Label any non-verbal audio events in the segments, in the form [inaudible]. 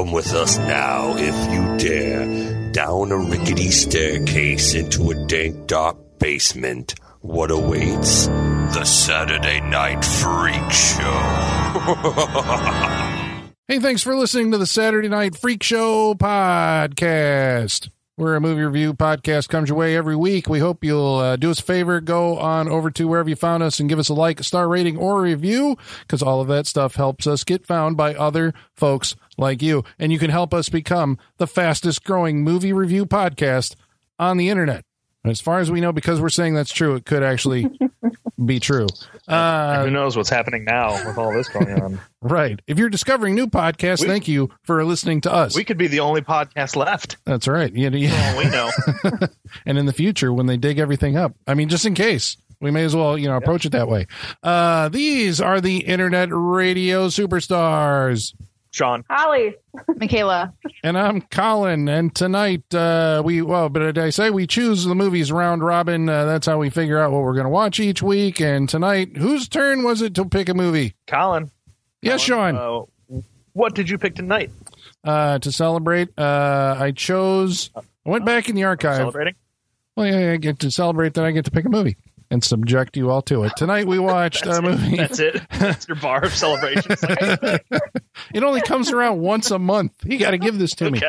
Come with us now, if you dare, down a rickety staircase into a dank, dark basement. What awaits? The Saturday Night Freak Show. [laughs] Hey, thanks for listening to the Saturday Night Freak Show podcast. We're a movie review podcast comes your way every week. We hope you'll uh, do us a favor, go on over to wherever you found us and give us a like, a star rating, or a review, because all of that stuff helps us get found by other folks like you. And you can help us become the fastest growing movie review podcast on the internet. As far as we know, because we're saying that's true, it could actually [laughs] be true. Uh, Who knows what's happening now with all this going on? [laughs] right. If you're discovering new podcasts, We- thank you for listening to us. we could be the only podcast left. That's right. Yeah, yeah. We know. [laughs] and in the future when they dig everything up. I mean, just in case. We may as well, you know, approach it that way. Uh, these are the internet radio superstars. Sean, Holly. Michaela. And I'm Colin. And tonight, uh, we, well, but did I say we choose the movies round robin? Uh, that's how we figure out what we're going to watch each week. And tonight, whose turn was it to pick a movie? Colin. Yes, Sean. Uh, what did you pick tonight? Uh, to celebrate, uh, I chose, I went back in the archive. Celebrating? Well, yeah, I get to celebrate that I get to pick a movie and subject you all to it. Tonight we watched a movie. That's it. That's your bar of celebrations. [laughs] Like, It only comes around once a month. You got to give this to me.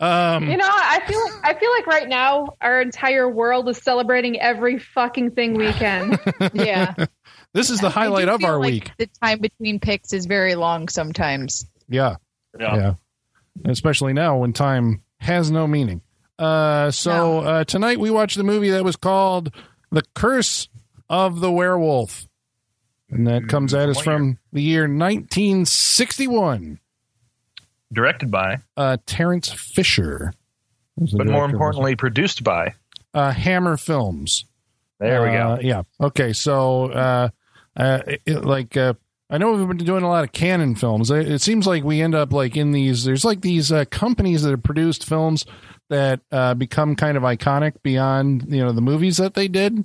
Um, You know, I feel I feel like right now our entire world is celebrating every fucking thing we can. [laughs] Yeah. this is the highlight I do of feel our like week. The time between picks is very long sometimes. Yeah, Yeah. yeah. Especially now when time has no meaning. Uh, so uh, tonight we watched the movie that was called "The Curse of the Werewolf," and that comes at us from the year 1961. Directed by, Uh, Terence Fisher, but more importantly, produced by. uh, Hammer Films. There we Uh, go. yeah. Okay. So, uh, uh, it, like, uh, I know we've been doing a lot of Cannon films. It, seems like we end up like in these. There's like these uh, companies that have produced films that uh, become kind of iconic beyond you know the movies that they did.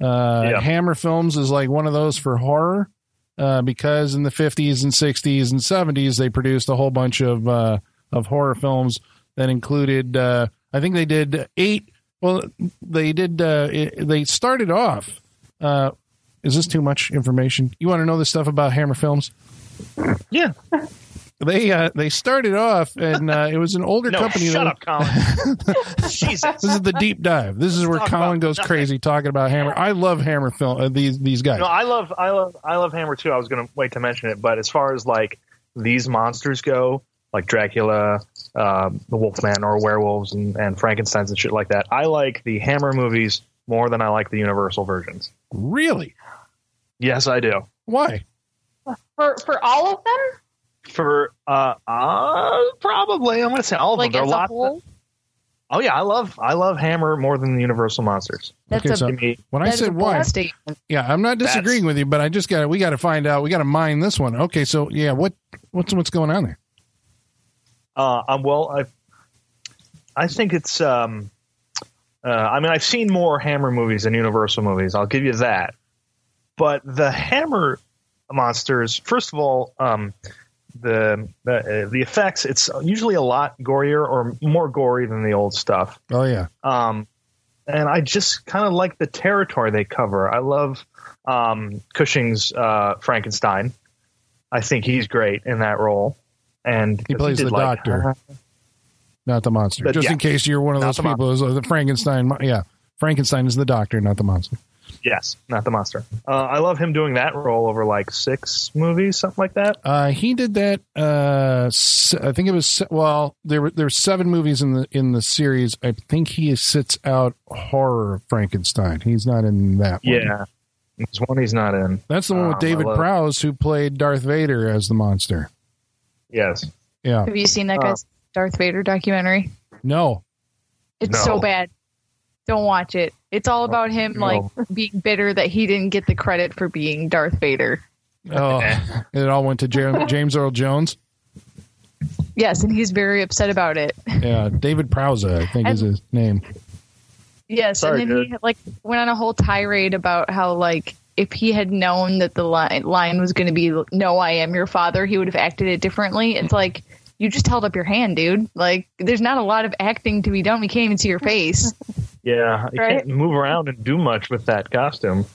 Uh, Yeah. Hammer Films is like one of those for horror uh, because in the 50s and 60s and 70s they produced a whole bunch of uh, of horror films that included. Uh, I think they did eight. Well, they did. Uh, it, they started off. Is this too much information? You want to know this stuff about Hammer Films? Yeah. They uh, they started off, and uh, it was an older [laughs] No, company. shut that, up, Colin. [laughs] Jesus. This is the deep dive. This is where Talk Colin goes nothing. crazy talking about Hammer. I love Hammer film. Uh, these these guys. No, I love, I love, I love Hammer too. I was going to wait to mention it, but as far as like these monsters go, like Dracula, um, the Wolfman, or werewolves and, and Frankenstein's and shit like that, I like the Hammer movies more than I like the Universal versions. Really? Yes, I do. Why? For for all of them? For uh, uh probably I'm going to say all of Like them. as There are a lots. whole. oh yeah, I love, I love Hammer more than the Universal monsters. That's Okay, a so- me- When I that is a said why, statement. yeah, I'm not That's- disagreeing with you, but I just got to we got to find out. We got to mine this one. Okay, so yeah, what what's what's going on there? Uh, um, well, I, I think it's. Um, uh, I mean, I've seen more Hammer movies than Universal movies. I'll give you that. But the Hammer monsters, first of all, um, the the, uh, the effects. It's usually a lot gorier or more gory than the old stuff. Oh yeah, Um, and I just kind of like the territory they cover. I love um, Cushing's uh, Frankenstein. I think he's great in that role. And He plays did, the like, doctor. [laughs] not the monster. But, just yeah. in case you're one of Not those the mon- people, who's, uh, the Frankenstein. Yeah, Frankenstein is the doctor, not the monster. Yes, not the monster. Uh, I love him doing that role over like six movies, something like that. Uh, he did that. Uh, I think it was well. There were there were seven movies in the in the series. I think he sits out horror Frankenstein. He's not in that. One. Yeah, there's one he's not in. that's the one with Um, David love- Prowse, who played Darth Vader as the monster. Yes, Yeah, Have you seen that Uh, guy's Darth Vader documentary? no, It's No. so bad. Don't watch it. It's all oh, about him No. like being bitter that he didn't get the credit for being Darth Vader. oh, it all went to Ja- James Earl Jones. Yes, and he's very upset about it. Yeah, David Prowse, I think is his name. Yes, Sorry, and then dude. he like went on a whole tirade about how like if he had known that the line, line was going to be "No, I am your father," he would have acted it differently. It's like you just held up your hand, dude. Like, there's not a lot of acting to be done. We can't even see your face. [laughs] Yeah, you Right. can't move around and do much with that costume.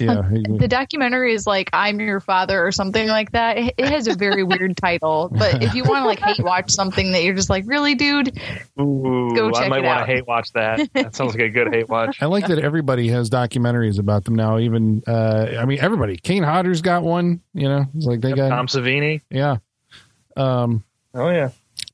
Yeah, he- the documentary is like I'm your father or something like that. It, it has a very weird title, but if you want to like hate watch something that you're just like, really, dude, Ooh, Go I might want to hate watch that. [laughs] That sounds like a good hate watch. I like that everybody has documentaries about them now. Even uh, I mean, everybody. Kane Hodder's got one. You know, it's like they got Tom Savini. yeah. Um, Oh yeah.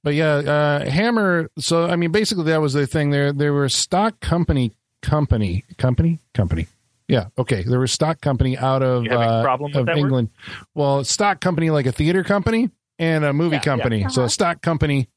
But yeah, uh, Hammer. So I mean, basically that was the thing. There, there were a stock company, company, company, company. Yeah, okay. There was stock company out of You having a uh, of that word? England. Well, stock company like a theater company and a movie Yeah, yeah. company. So Uh-huh. a stock company,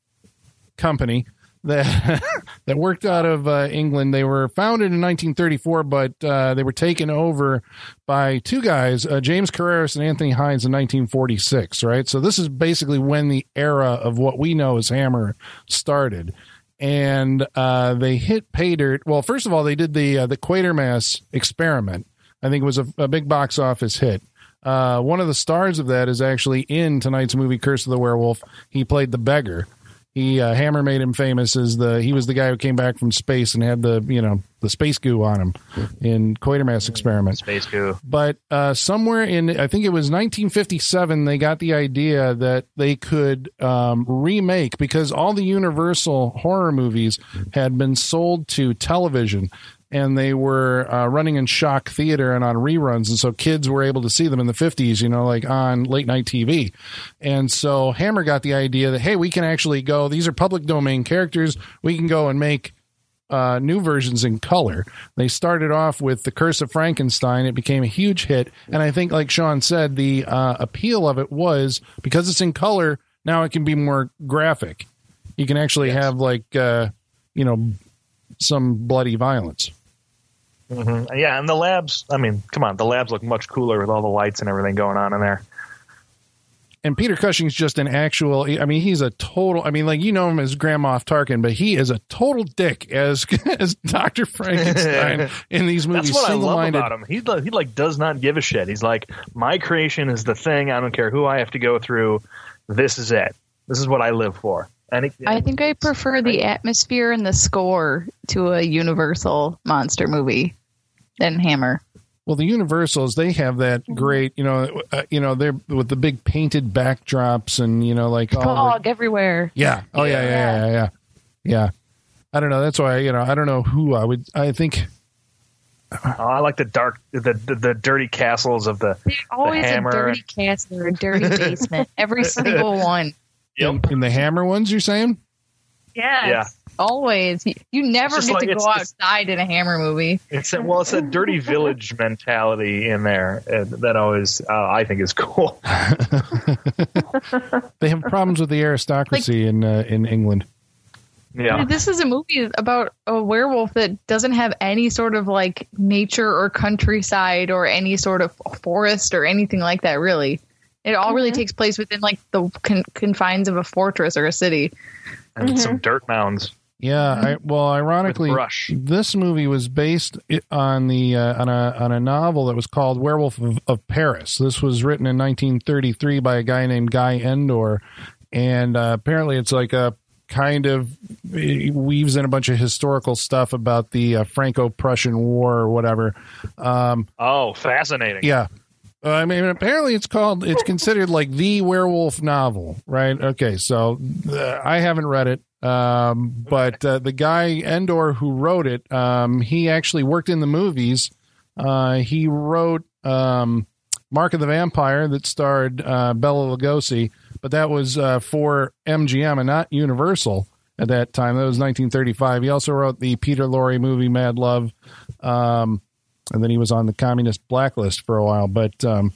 company that [laughs] that worked out of uh, England. They were founded in 1934, but uh, they were taken over by two guys, uh, James Carreras and Anthony Hinds, in 1946. Right, so this is basically when the era of what we know as Hammer started. And uh, they hit pay dirt. Well, first of all, they did the uh, the Quatermass experiment. I think it was a, a big box office hit. Uh, one of the stars of that is actually in tonight's movie, Curse of the Werewolf. He played the beggar. He uh, Hammer made him famous as the he was the guy who came back from space and had the you know the space goo on him in Quatermass experiment. Space goo. But uh, somewhere in I think it was 1957 they got the idea that they could um, remake because all the Universal horror movies had been sold to television and they were uh, running in shock theater and on reruns and so kids were able to see them in the 50s you know like on late night tv and so hammer got the idea that hey we can actually go these are public domain characters we can go and make uh, new versions in color. They started off with The Curse of Frankenstein. It became a huge hit. And I think, like Sean said, the uh, appeal of it was because it's in color, now it can be more graphic. You can actually have, like, uh, you know, some bloody violence. Hmm Yeah, and the labs. I mean, come on, the labs look much cooler with all the lights and everything going on in there. And Peter Cushing's just an actual. I mean, he's a total. I mean, like you know him as Grand Moff Tarkin, but he is a total dick as [laughs] as Doctor Frankenstein [laughs] in these movies. That's what I love single-minded. about him. He he like does not give a shit. He's like, my creation is the thing. I don't care who I have to go through. This is it. This is what I live for. And it, I think I prefer the atmosphere and the score to a Universal monster movie than Hammer. Well, the Universals they have that great, you know, uh, you know, they're with the big painted backdrops and you know, like all the, Fog everywhere. yeah, oh yeah, yeah, yeah, yeah, yeah, yeah. I don't know. That's why you know I don't know who I would. I think oh, I like the dark, the, the the dirty castles of the. There's always a hammer. dirty castle or a dirty basement. Every [laughs] single one. in, in the Hammer ones, you're saying. Yes. Yeah. Always. You, you never get like- to go just- outside in a Hammer movie. It's a, well, it's a dirty [laughs] village mentality in there uh, that always uh, I think is cool. [laughs] [laughs] They have problems with the aristocracy in uh, in England. Yeah, This is a movie about a werewolf that doesn't have any sort of like nature or countryside or any sort of forest or anything like that, really. It all really takes place within like the con- confines of a fortress or a city. and some dirt mounds. Yeah, I, well, ironically, this movie was based on the uh, on a on a novel that was called Werewolf of, of Paris. This was written in 1933 by a guy named Guy Endore, and uh, apparently it's like a kind of weaves in a bunch of historical stuff about the uh, Franco-Prussian War or whatever. Um, Oh, fascinating. yeah. Uh, I mean, apparently it's called, it's considered like the werewolf novel, right? Okay. So uh, I haven't read it. Um, but uh, the guy Endore who wrote it, um, he actually worked in the movies. Uh, he wrote um, Mark of the Vampire that starred uh, Bela Lugosi, but that was uh, for MGM and not Universal at that time. That was 1935. He also wrote the Peter Lorre movie Mad Love. Um, and then he was on the communist blacklist for a while. But um,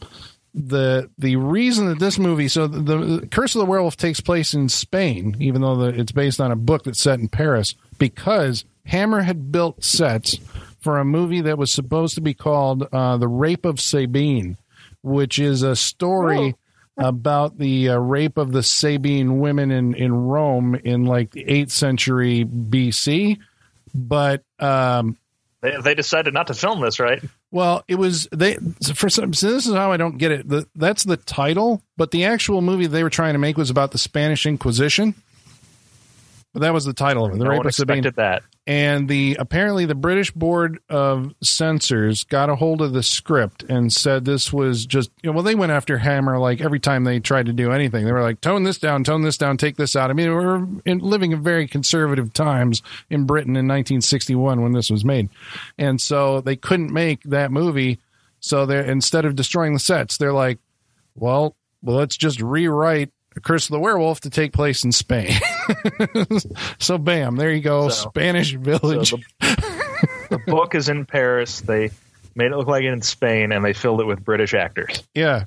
the the reason that this movie, so the, the Curse of the Werewolf takes place in Spain, even though the, it's based on a book that's set in Paris, because Hammer had built sets for a movie that was supposed to be called uh, The Rape of Sabine, which is a story. About the uh, rape of the Sabine women in, in Rome in like the 8th century BC. But um, They, they decided not to film this, right? Well, it was they for some. So this is how I don't get it. The, that's the title, but the actual movie they were trying to make was about the Spanish Inquisition. But that was the title of it. The no Rape one of Sabine. that. And the apparently the British Board of Censors got a hold of the script and said this was just you know well they went after Hammer like every time they tried to do anything. They were like tone this down tone this down take this out. I mean we're in, living in very conservative times in Britain in 1961 when this was made. And so they couldn't make that movie. So they instead of destroying the sets they're like well well let's just rewrite Curse of the Werewolf to take place in Spain. [laughs] so, bam, there you go. So- Spanish village. So the, the book is in Paris. They made it look like it in Spain, and they filled it with British actors. yeah.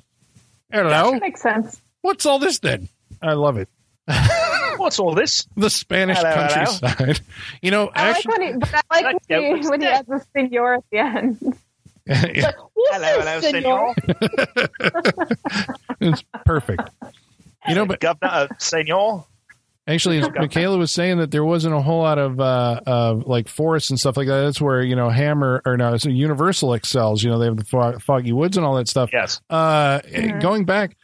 Hello. Makes sense. What's all this then? I love it. [laughs] What's all this? The Spanish Hello, hello. countryside. [laughs] You know, I actually, like when he, but I like when he, when he that? has the senor at the end. yeah, Hello, hello, senor. it's perfect. You know, but Governor, uh, senor. Actually, Michaela was saying that there wasn't a whole lot of uh, of like forests and stuff like that. That's where you know Hammer or no, so Universal excels. You know, they have the fog, foggy woods and all that stuff. Yes. Uh, Going back,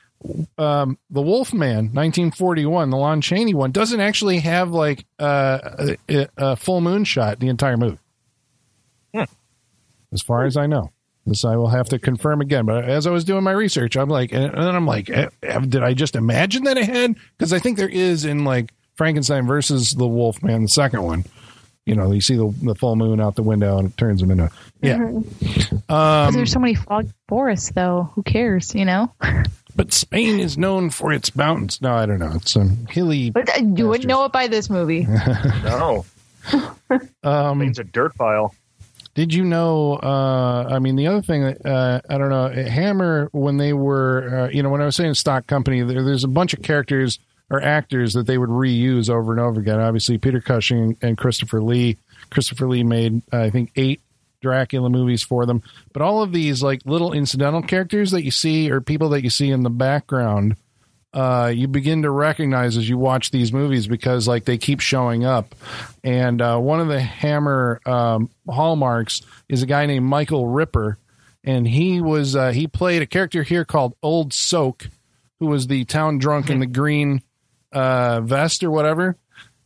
um, the Wolfman, 1941, the Lon Chaney one, doesn't actually have like uh, a, a full moon shot the entire movie. Hmm. As far as I know. This I will have to confirm again. But as I was doing my research, I'm like, and then I'm like, eh, did I just imagine that it had? Because I think there is in like Frankenstein versus the Wolfman, the second one. You know, you see the, the full moon out the window and it turns him into yeah. Because there's so many fog forests, though. Who cares, you know? [laughs] But Spain is known for its mountains. No, I don't know. It's um, hilly. But uh, you wouldn't know it by this movie. [laughs] No. [laughs] Um, It's a dirt pile. Did you know? Uh, I mean, the other thing that uh, I don't know, Hammer when they were, uh, you know, when I was saying stock company, there, there's a bunch of characters or actors that they would reuse over and over again. Obviously, Peter Cushing and Christopher Lee. Christopher Lee made, I think, eight Dracula movies for them. But all of these like little incidental characters that you see or people that you see in the background uh, you begin to recognize as you watch these movies because like they keep showing up. And uh, one of the Hammer um, hallmarks is a guy named Michael Ripper, and he was uh, he played a character here called Old Soak, who was the town drunk in the [laughs] green uh, vest or whatever.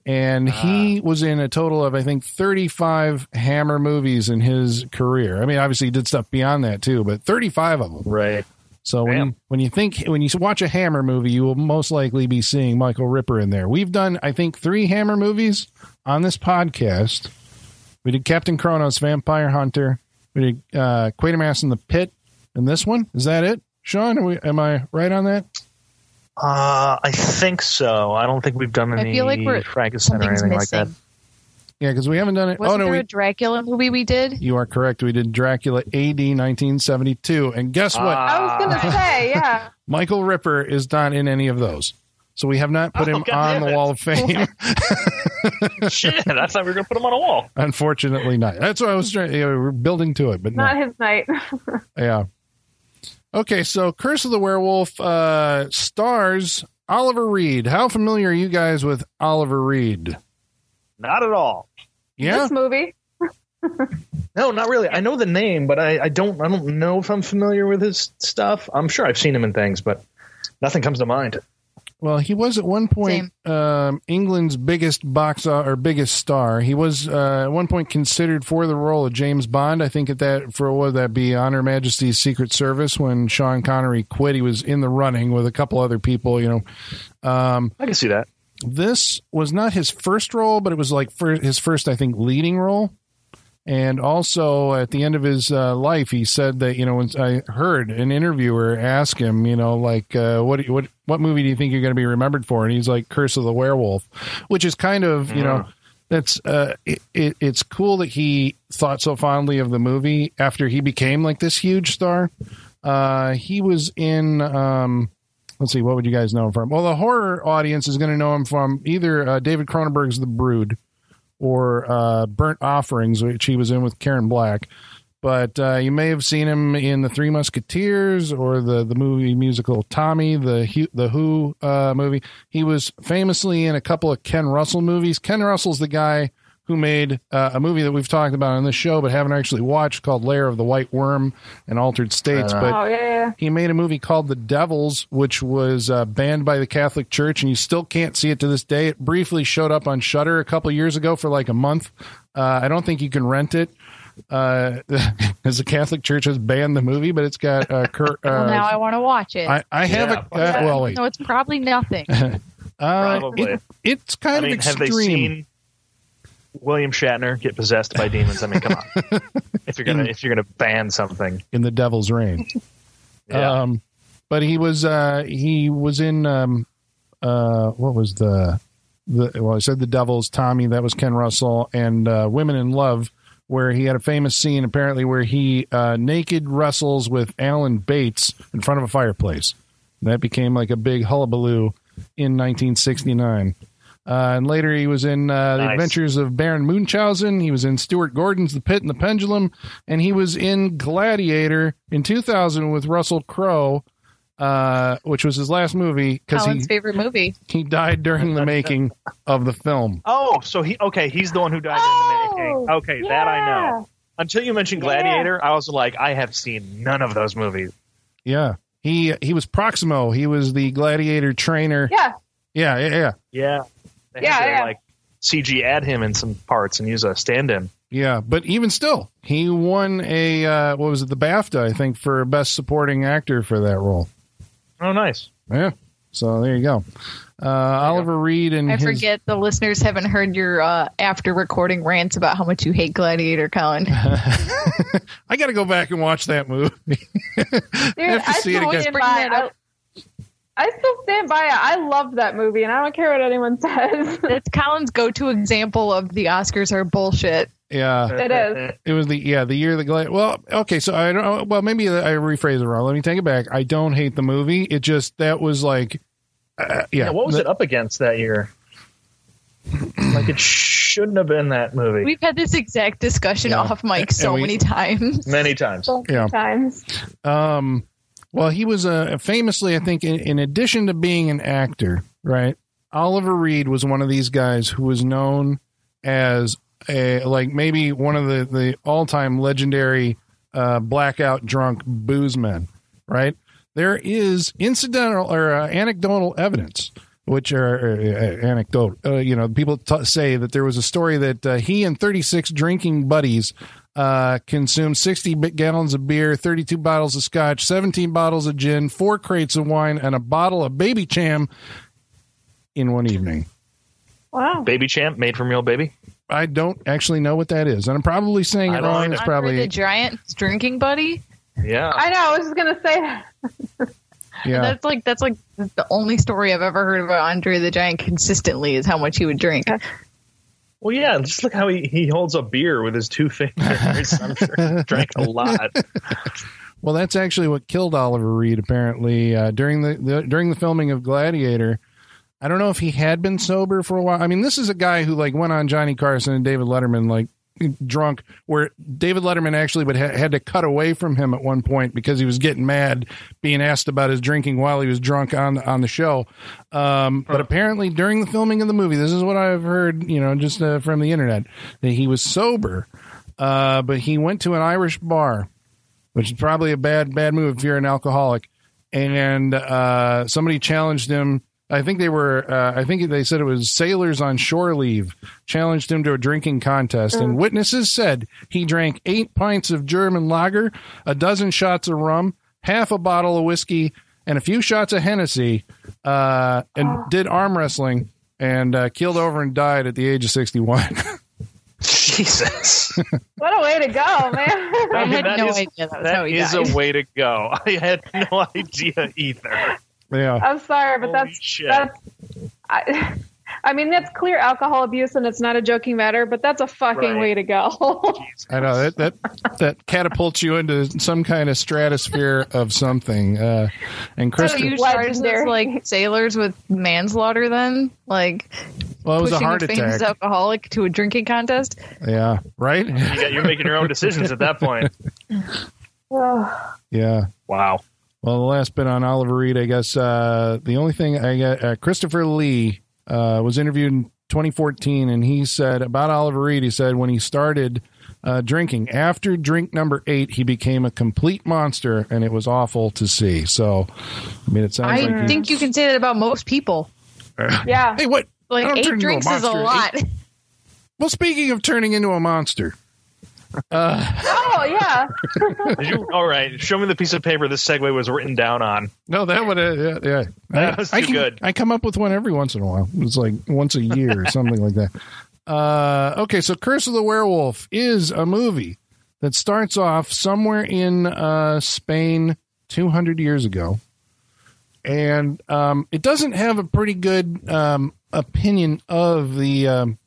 And he was in a total of I think 35 Hammer movies in his career. I mean, obviously he did stuff beyond that too, but 35 of them. Right. So when you, when you think when you watch a Hammer movie, you will most likely be seeing Michael Ripper in there. We've done I think three Hammer movies on this podcast. We did Captain Kronos, Vampire Hunter. We did uh, Quatermass in the Pit, and this one is that it? Sean, are we, am I right on that? Uh, I think so. I don't think we've done I any feel like we're- Frankenstein or Something's anything like that. Yeah, because we haven't done it. Wasn't oh no, there we, a Dracula movie we did? you are correct. We did Dracula AD 1972, and guess what? Ah. I was gonna [laughs] say, yeah. Michael Ripper is not in any of those. So we have not put Oh, him God on the it. Wall of Fame. [laughs] [laughs] Shit, I thought we were going to put him on a wall. Unfortunately, not. That's what I was trying. Yeah, we're building to it, but no. Not his night. Yeah. Okay, so Curse of the Werewolf uh, stars Oliver Reed. How familiar are you guys with Oliver Reed? Not at all. Yeah. This movie. No, not really. I know the name, but I, I don't I don't know if I'm familiar with his stuff. I'm sure I've seen him in things, but nothing comes to mind. Well, he was at one point um, England's biggest box or biggest star. He was uh, at one point considered for the role of James Bond. I think at that for what would that be On Her Majesty's Secret Service when Sean Connery quit. He was in the running with a couple other people. You know, um, I can see that. This was not his first role, but it was like his first, I think, leading role. And also at the end of his uh, life, he said that you know when I heard an interviewer ask him, you know, like uh, what what what movie do you think you're going to be remembered for? And he's like Curse of the Werewolf, which is kind of you know that's uh, it, it, it's cool that he thought so fondly of the movie after he became like this huge star. Uh, he was in. Um, let's see, what would you guys know him from? Well, the horror audience is going to know him from either uh, David Cronenberg's The Brood or uh, Burnt Offerings, which he was in with Karen Black. But uh, you may have seen him in The Three Musketeers or the, the movie musical Tommy, the the Who uh, movie. He was famously in a couple of Ken Russell movies. Ken Russell's the guy who made uh, a movie that we've talked about on this show, but haven't actually watched, called Lair of the White Worm and Altered States. Uh, but oh yeah, yeah. he made a movie called The Devils, which was uh, banned by the Catholic Church, and you still can't see it to this day. It briefly showed up on Shudder a couple years ago for like a month. Uh, I don't think you can rent it. Uh, [laughs] as the Catholic Church has banned the movie, but it's got uh, Kurt. [laughs] well, now Uh, I want to watch it. I, I have Yeah. a uh, well, wait. no, it's probably nothing. [laughs] Uh, Probably. it- it's kind I mean, of have they extreme. William Shatner get possessed by demons? I mean, come on. [laughs] if you're gonna if you're gonna ban something, in the Devil's Reign. [laughs] yeah. Um, but he was uh, he was in um, uh, what was the the well I said the Devils Tommy that was Ken Russell and uh, Women in Love where he had a famous scene apparently where he uh, naked wrestles with Alan Bates in front of a fireplace. That became like a big hullabaloo in 1969. Uh, and later he was in uh, The Nice. Adventures of Baron Munchausen. He was in Stuart Gordon's The Pit and the Pendulum. And he was in Gladiator in 2000 with Russell Crowe, uh, which was his last movie because he, favorite movie. he died during the making of the film. oh, so he okay? He's the one who died in the making. Oh, Okay, that I know. Until you mentioned Yeah. Gladiator, I was like, I have seen none of those movies. Yeah. He he was Proximo. He was the gladiator trainer. Yeah, Yeah, yeah, yeah. Yeah, they Yeah, had to, yeah. like CG add him in some parts and use a stand-in. Yeah, but even still, he won a uh, what was it, the BAFTA, I think, for best supporting actor for that role. Oh, nice. Yeah. So there you go. Uh, Oliver Reed and I his, forget the listeners haven't heard your uh, after recording rants about how much you hate Gladiator, Colin. [laughs] [laughs] I got to go back and watch that movie. [laughs] dude, I have to I see it again. Bring by. that I, up. I still stand by it. I love that movie, and I don't care what anyone says. [laughs] it's Colin's go-to example of the Oscars are bullshit. yeah, It is. it was the yeah the year the glad. Well, okay, so I don't. Well, maybe I rephrase it wrong. Let me take it back. I don't hate the movie. It just that was like, uh, yeah. Yeah, what was the- it up against that year? like it shouldn't have been that movie. We've had this exact discussion Yeah. off mic so we- many times. Many times. So many Yeah. times. Um, well, he was uh, famously, I think, in, in addition to being an actor, right? Oliver Reed was one of these guys who was known as a like maybe one of the the all time legendary uh, blackout drunk boozmen, right? There is incidental or uh, anecdotal evidence. Which are uh, anecdote? Uh, you know, people t- say that there was a story that uh, he and 36 drinking buddies uh, consumed 60 gallons of beer, 32 bottles of scotch, 17 bottles of gin, four crates of wine, and a bottle of Babycham in one evening. Wow. Baby Champ, made from real baby. I don't actually know what that is, and I'm probably saying it wrong. either. It's probably the Giant's drinking buddy. Yeah. I know. I was just gonna say that. [laughs] yeah. That's like that's like the only story I've ever heard about Andre the Giant consistently is how much he would drink. Well, yeah. Just look how he, he holds a beer with his two [laughs] fingers. I'm sure he drank a lot. [laughs] Well, that's actually what killed Oliver Reed. Apparently, uh, during the, the during the filming of Gladiator, I don't know if he had been sober for a while. I mean, this is a guy who like went on Johnny Carson and David Letterman like drunk, where David Letterman actually would ha- had to cut away from him at one point because he was getting mad being asked about his drinking while he was drunk on on the show. Um, but apparently, during the filming of the movie, this is what I've heard, you know, just uh, from the internet, that he was sober, uh, but he went to an Irish bar which is probably a bad bad move if you're an alcoholic. And uh, somebody challenged him. I think they were. Uh, I think they said it was sailors on shore leave challenged him to a drinking contest, and witnesses said he drank eight pints of German lager, a dozen shots of rum, half a bottle of whiskey, and a few shots of Hennessy, uh, and did arm wrestling and uh, killed over and died at the age of sixty-one. [laughs] Jesus. [laughs] What a way to go, man. I mean, had no is- idea that was how he is died. a way to go. [laughs] I had no idea either. Yeah. I'm sorry, but Holy that's shit. that's. I, [laughs] I mean, that's clear alcohol abuse, and it's not a joking matter. But that's a fucking Right. way to go. I know that that that catapults you into some kind of stratosphere of something. Uh, and So Kristen, you charge those Legendary. like sailors with manslaughter then? Like well, it was a pushing heart a famous attack. alcoholic to a drinking contest? Yeah, right. You got, you're making your own decisions at that point. [laughs] Yeah. Wow. Well, the last bit on Oliver Reed, I guess. Uh, the only thing I got, uh, Christopher Lee uh, was interviewed in 2014, and he said about Oliver Reed. He said when he started uh, drinking after drink number eight, he became a complete monster, and it was awful to see. So, I mean, it sounds I like you- think you can say that about most people. Yeah. Hey, what? Like eight into a drinks is a monster. lot. Well, speaking of turning into a monster, Oh yeah. [laughs] Did you? All right. Show me the piece of paper this segue was written down on. no, that would uh, yeah, yeah. That I- was I too can- good. I come up with one every once in a while. It's like once a year or something like that. [laughs] Uh, okay, so Curse of the Werewolf is a movie that starts off somewhere in uh, Spain 200 years ago. And um, it doesn't have a pretty good um, opinion of the. Um,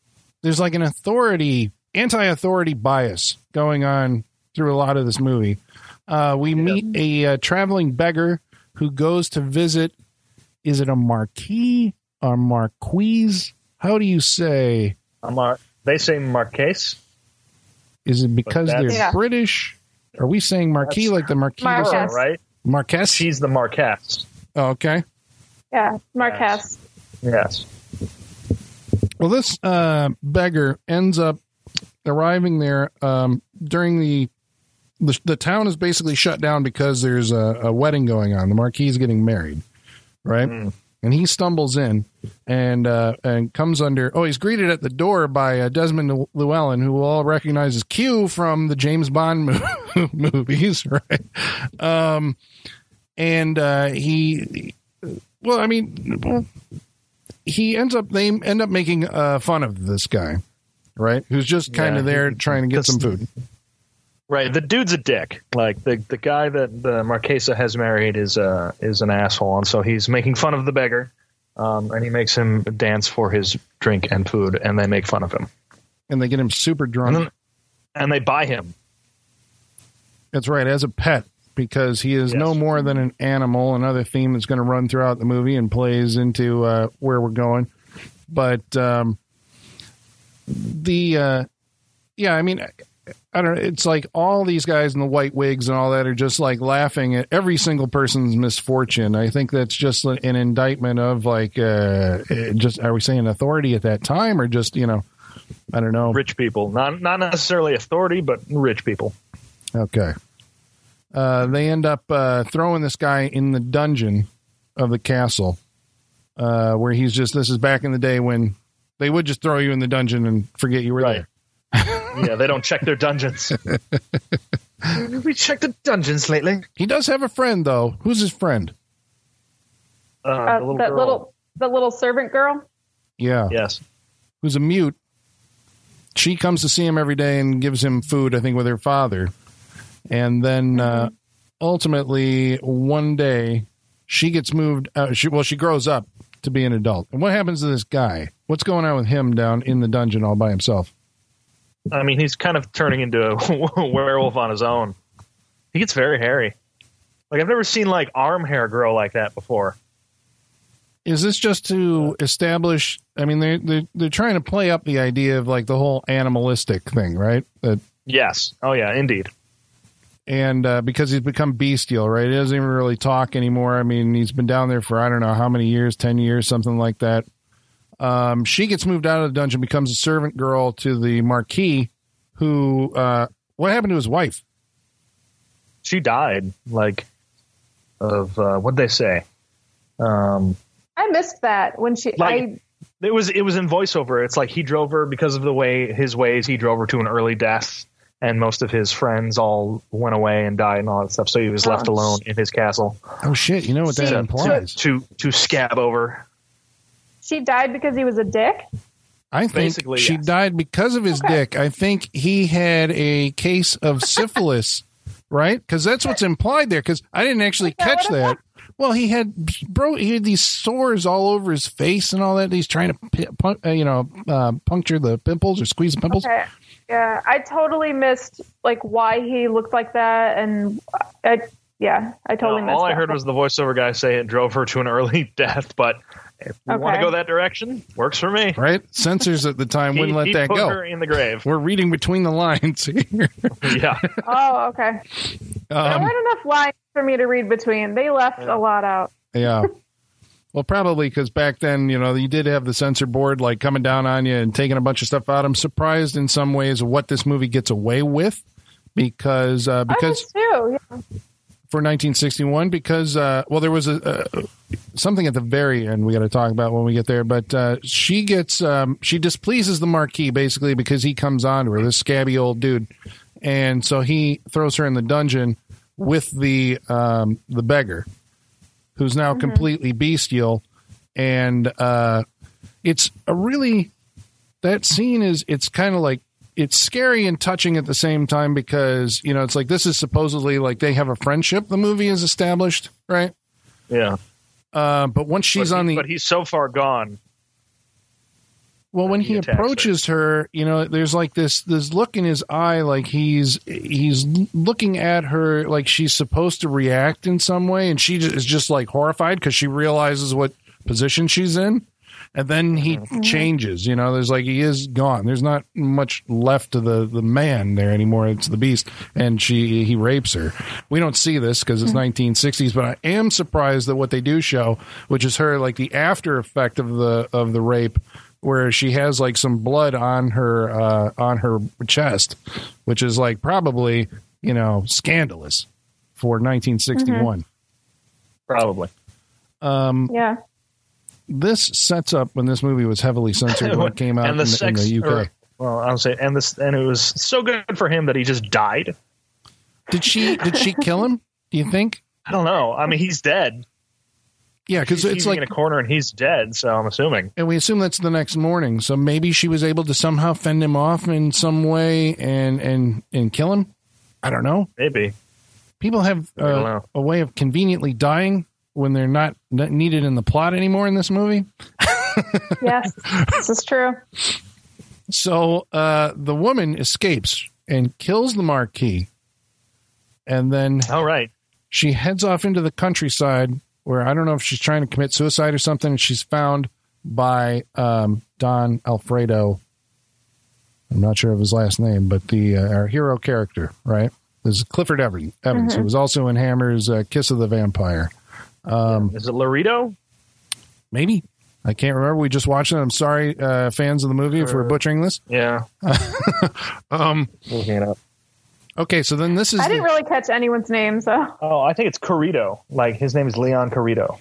there's like an authority, anti authority bias going on through a lot of this movie. Uh, we meet a uh, traveling beggar who goes to visit. Is it a marquis or marquise? How do you say? I'm Mar- they say marquise. Is it because they're Yeah. British? Are we saying marquis That's- like the marquis? Mar- de Right? Marquess? She's the marquess. Oh, okay. Yeah. Marquez. Yes. Well, this uh, beggar ends up arriving there um, during the, the the town is basically shut down because there's a, a wedding going on. The marquis is getting married, right? Mm. And he stumbles in and uh, and comes under. Oh, he's greeted at the door by uh, Desmond Llewellyn, who we'll all recognize as Q from the James Bond mo- [laughs] movies, [laughs] right? Um, and uh, he, well, I mean, he ends up they end up making uh, fun of this guy, right? Who's just kind of Yeah, there he- trying to get some food. Right. The dude's a dick. Like the the guy that the Marquesa has married is uh is an asshole, and so he's making fun of the beggar. Um, and he makes him dance for his drink and food, and they make fun of him, and they get him super and drunk. then and they buy him. That's right, as a pet, because he is Yes. no more than an animal. Another theme that's going to run throughout the movie and plays into uh, where we're going. But um, the uh, yeah, I mean, I don't know. It's like all these guys in the white wigs and all that are just like laughing at every single person's misfortune. I think that's just an indictment of like, uh, just are we saying authority at that time or just you know, I don't know. Rich people, not not necessarily authority, but rich people. Okay. Uh, they end up uh, throwing this guy in the dungeon of the castle, uh, where he's just. This is back in the day when they would just throw you in the dungeon and forget you were Right. there. [laughs] yeah, they don't check their dungeons. we checked the dungeons lately. He does have a friend though. Who's his friend? Uh, Uh, the little that girl. little the little servant girl. Yeah, Yes. who's a mute. She comes to see him every day and gives him food. I think with her father, and then uh, ultimately one day she gets moved. Uh, she well, she grows up to be an adult. And what happens to this guy? What's going on with him down in the dungeon all by himself? I mean, he's kind of turning into a [laughs] werewolf on his own. He gets very hairy. Like I've never seen like arm hair grow like that before. Is this just to establish? I mean, they they they're trying to play up the idea of like the whole animalistic thing, right? That Yes. Oh yeah, indeed. and uh, because he's become bestial, right? He doesn't even really talk anymore. I mean, he's been down there for I don't know how many years, ten years, something like that. Um, she gets moved out of the dungeon, becomes a servant girl to the marquis. Who? Uh, what happened to his wife? She died like of uh, what'd they say? Um, I missed that when she. Like- I it was it was in voiceover. It's like he drove her because of the way his ways. He drove her to an early death, and most of his friends all went away and died and all that stuff. So he was left alone in his castle Oh shit! You know what that She- implies? to to scab over. She died because he was a dick. I think Basically, she yes. died because of his Okay. dick. I think he had a case of [laughs] syphilis, right? Because that's what's implied there. Because I didn't actually Is catch that. Well, he had bro. He had these sores all over his face and all that. He's trying to pi- pun- uh, you know uh, puncture the pimples or squeeze the pimples. Okay. Yeah, I totally missed like why he looked like that, and I, yeah, I totally Uh, missed. all I heard was the voiceover guy say it drove her to an early [laughs] death. But if we want to go that direction, works for me. Right? Censors at the time [laughs] He, wouldn't let he that put go. her in the grave. We're reading between the lines here. [laughs] yeah. Oh, okay. there Um, weren't enough lines for me to read between. They left a lot out. Yeah. Well, probably because back then, you know, you did have the censor board like coming down on you and taking a bunch of stuff out. I'm surprised in some ways what this movie gets away with because uh, because I too. Yeah. For 1961 because uh, well there was a, uh, something at the very end we got to talk about when we get there but uh, she gets um, she displeases the marquis basically because he comes on to her this scabby old dude. And so he throws her in the dungeon with the um, the beggar who's now completely bestial. And uh, it's a really that scene is it's kind of like it's scary and touching at the same time because you know it's like this is supposedly like they have a friendship the movie is established right Yeah. uh, but once she's but on he- the But he's so far gone. well when he he attacks her. approaches her you know there's like this this look in his eye like he's he's looking at her like she's supposed to react in some way and she is just like horrified because she realizes what position she's in and then he changes you know there's like he is gone. There's not much left of the the man there anymore. It's the beast. And she he rapes her. We don't see this because it's 1960s but i am surprised that what they do show which is her like the after effect of the of the rape where she has like some blood on her uh on her chest which is like probably you know scandalous for 1961 Probably. Um, Yeah. This sets up when this movie was heavily censored when it came out [laughs] in, the the, in sex, the UK. or- well, I'll say, and this, and it was so good for him that he just died. Did she did she kill him? Do you think? I don't know. I mean, he's dead. Yeah, because it's like, in a corner and he's dead. So I'm assuming. and we assume that's the next morning. So maybe she was able to somehow fend him off in some way and and and kill him. I don't know. Maybe. People have uh, a way of conveniently dying when they're not not needed in the plot anymore in this movie. [laughs] Yes. this is true. So uh, the woman escapes and kills the marquis, and then All right. she heads off into the countryside where I don't know if she's trying to commit suicide or something. And she's found by um, Don Alfredo. I'm not sure of his last name, but the uh, our hero character, right? This is Clifford Evans, Evans who was also in Hammer's uh, Kiss of the Vampire. Um, Is it Laredo? maybe I can't remember. We just watched it. I'm sorry, uh, fans of the movie, if we're butchering this. Yeah. [laughs] Um, Looking it up. okay, so then this is I didn't really catch anyone's name, so Oh, I think it's Corrido. Like his name is Leon Corrido.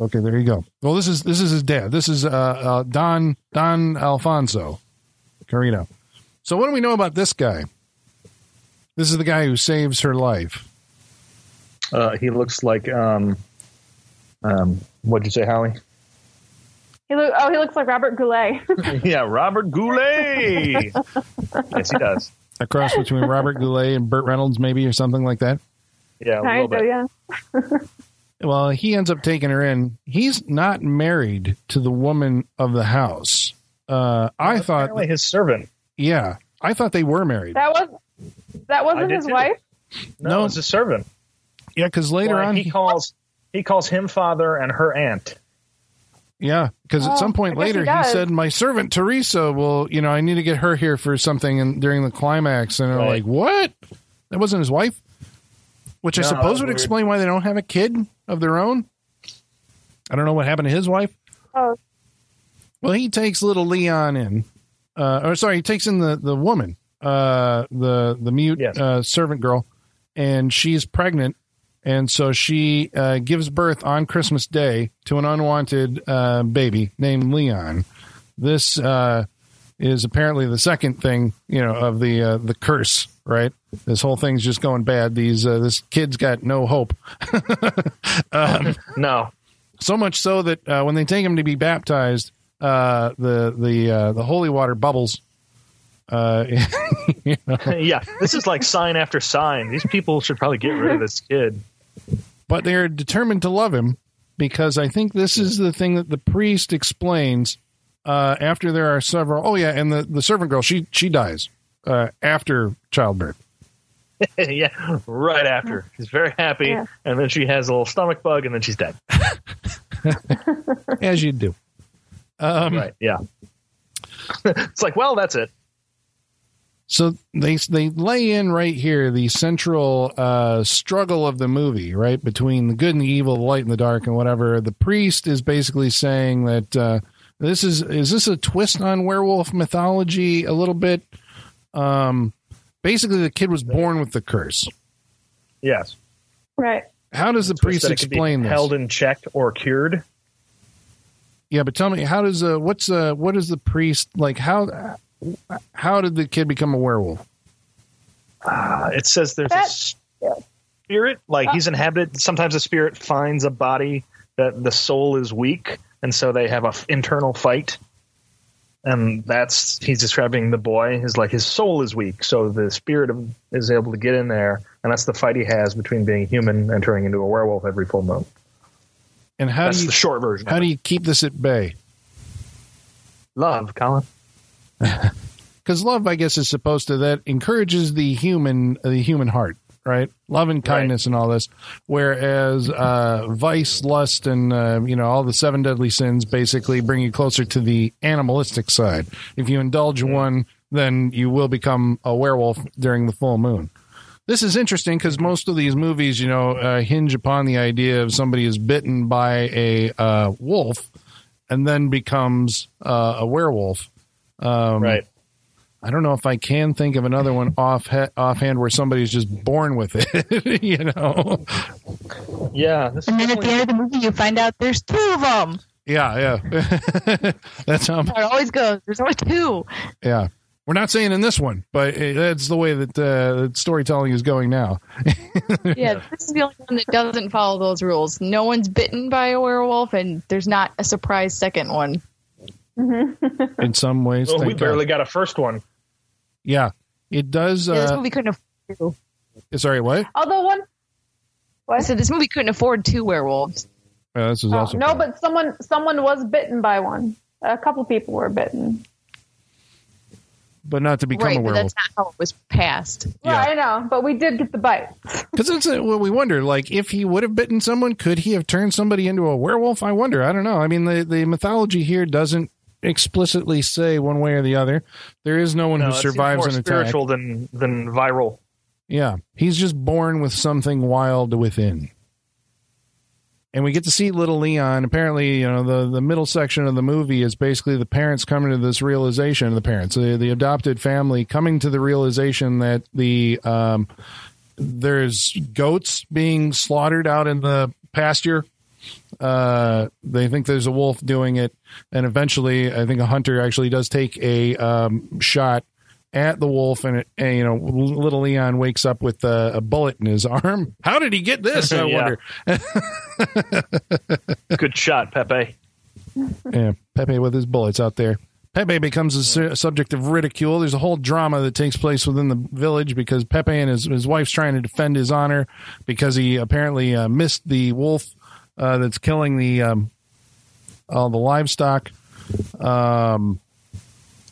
Okay, there you go. Well, this is this is his dad. This is uh, uh, Don Don Alfonso Carino. So, what do we know about this guy? This is the guy who saves her life. Uh, he looks like um, um, what'd you say, Holly? he look. Oh, he looks like Robert Goulet. [laughs] yeah, Robert Goulet. yes, he does. A cross between Robert Goulet and Burt Reynolds, maybe, or something like that. Yeah, a little kind of, bit. yeah. [laughs] Well, he ends up taking her in. He's not married to the woman of the house. Uh, I thought, Apparently his servant. yeah, I thought they were married. That was that wasn't his too. wife. No, No. it's his servant. Yeah, because later Well, on, he calls he calls him father and her aunt. Yeah, because at some point I guess he later he, said, "My servant Teresa will, you know, I need to get her here for something." And during the climax, and they're Right. like, "What? That wasn't his wife?" Which I No, that suppose would weird. explain why they don't have a kid of their own. I don't know what happened to his wife. Oh, Well, he takes little Leon in, uh, or sorry, he takes in the the woman, uh, the the mute Yes. uh, servant girl, and she's pregnant, and so she uh, gives birth on Christmas Day to an unwanted uh, baby named Leon. This uh, is apparently the second thing, you know, of the uh, the curse. Right, this whole thing's just going bad. These uh, this kid's got no hope. [laughs] um, No, so much so that uh, when they take him to be baptized, uh, the the uh, the holy water bubbles. Uh, [laughs] you know, [laughs] yeah, this is like sign after sign. These people should probably get rid of this kid. But they're determined to love him because I think this is the thing that the priest explains. Uh, after there are several, oh yeah, and the, the servant girl she she dies uh, after childbirth. [laughs] yeah, right after. She's very happy, Yeah. and then she has a little stomach bug, and then she's dead. [laughs] as you do. Um, Right? Yeah. [laughs] it's like, well, that's it. So they they lay in right here the central uh, struggle of the movie, right between the good and the evil, the light and the dark, and whatever. The priest is basically saying that uh, this is is this a twist on werewolf mythology a little bit. Um, basically, the kid was born with the curse. Yes. Right. How does the Twist priest that it be explain this? Held in check or cured. Yeah, but tell me, how does uh, what's uh, what is the priest like? How how did the kid become a werewolf? Uh, it says there's a That- s- spirit, like he's inhabited. Sometimes a spirit finds a body that the soul is weak, and so they have a f- internal fight. And that's he's describing the boy is like his soul is weak, so the spirit of, is able to get in there, and that's the fight he has between being human and turning into a werewolf every full moon. And how That's do you the short version. how do you keep this at bay? love, Colin? [laughs] Because love, I guess, is supposed to that encourages the human the human heart, right? Love and kindness and all this. Whereas uh, vice, lust, and uh, you know all the seven deadly sins basically bring you closer to the animalistic side. If you indulge one, then you will become a werewolf during the full moon. This is interesting because most of these movies, you know, uh, hinge upon the idea of somebody is bitten by a uh, wolf and then becomes uh, a werewolf. Um, right. I don't know if I can think of another one off offhand where somebody's just born with it. [laughs] you know? Yeah. This And then at the end of the movie, you find out there's two of them. Yeah, yeah. [laughs] That's how. It always goes. There's always two. Yeah, we're not saying in this one, but it, that's the way that uh, storytelling is going now. [laughs] Yeah, this is the only one that doesn't follow those rules. No one's bitten by a werewolf, and there's not a surprise second one. [laughs] In some ways, Oh, we thank God. barely got a first one. Yeah, it does. Yeah, this Uh, movie couldn't afford two. sorry, what? Although one. I said this movie couldn't afford two werewolves. Uh, this is Oh, also no, but someone someone was bitten by one. A couple people were bitten. but not to become right, a but werewolf. that's not how it was passed. Yeah. Right, I know, but we did get the bite. [laughs] Because it's uh, well, we wonder, like, if he would have bitten someone, could he have turned somebody into a werewolf? I wonder. I don't know. I mean, the the mythology here doesn't explicitly say one way or the other. There is no one No, who survives an attack. spiritual than than viral. Yeah, he's just born with something wild within. And we get to see little Leon. Apparently, you know, the, the middle section of the movie is basically the parents coming to this realization, the parents, the, the adopted family coming to the realization that the um, there's goats being slaughtered out in the pasture. Uh, they think there's a wolf doing it, and eventually, I think a hunter actually does take a um, shot at the wolf, and, it, and you know, little Leon wakes up with a, a bullet in his arm. [laughs] How did he get this? I [laughs] wonder. [laughs] Good shot, Pepe. Yeah, Pepe with his bullets out there. Pepe becomes a su- subject of ridicule. There's a whole drama that takes place within the village because Pepe and his, his wife's trying to defend his honor because he apparently uh, missed the wolf uh, that's killing the um, all the livestock. Um,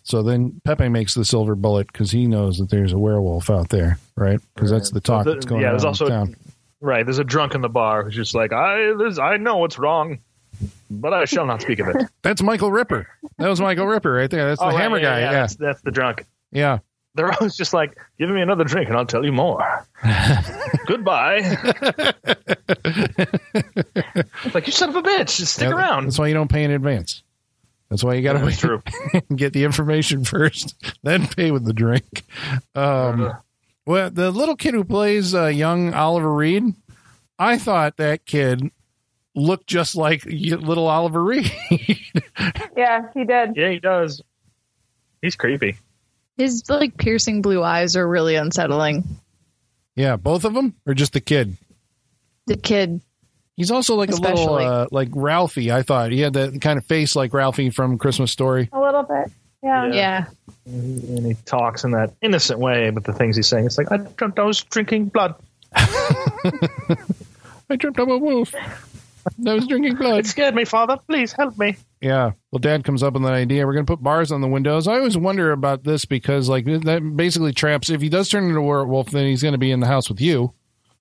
so then Pepe makes the silver bullet because he knows that there's a werewolf out there, right? Because that's the talk The- that's going yeah, on there's also town. right. There's a drunk in the bar who's just like, I this, I know what's wrong, but I shall not speak of it. [laughs] That's Michael Ripper. That was Michael Ripper right there. That's the Oh, hammer yeah, guy. Yeah, Yeah, That's, that's the drunk. yeah. They're always just like, give me another drink and I'll tell you more. [laughs] Goodbye. It's [laughs] like you son of a bitch, just stick Yeah, around. That's why you don't pay in advance. That's why you got to wait true. [laughs] get the information first, then pay with the drink. Um, well, the little kid who plays uh, young Oliver Reed, I thought that kid looked just like little Oliver Reed. Yeah, he did. Yeah, he does. He's creepy. His like piercing blue eyes are really unsettling. yeah, both of them, or just the kid. The kid, He's also like a little uh, like Ralphie. I thought he had that kind of face like Ralphie from Christmas Story. A little bit. Yeah. Yeah. yeah, And he talks in that innocent way, but the things he's saying, it's like, I dreamt I was drinking blood. [laughs] I dreamt of a wolf. I was drinking blood. It scared me, Father. Please help me. Yeah. Well, Dad comes up with an idea. We're going to put bars on the windows. I always wonder about this because, like, that basically traps. If he does turn into a werewolf, then he's going to be in the house with you.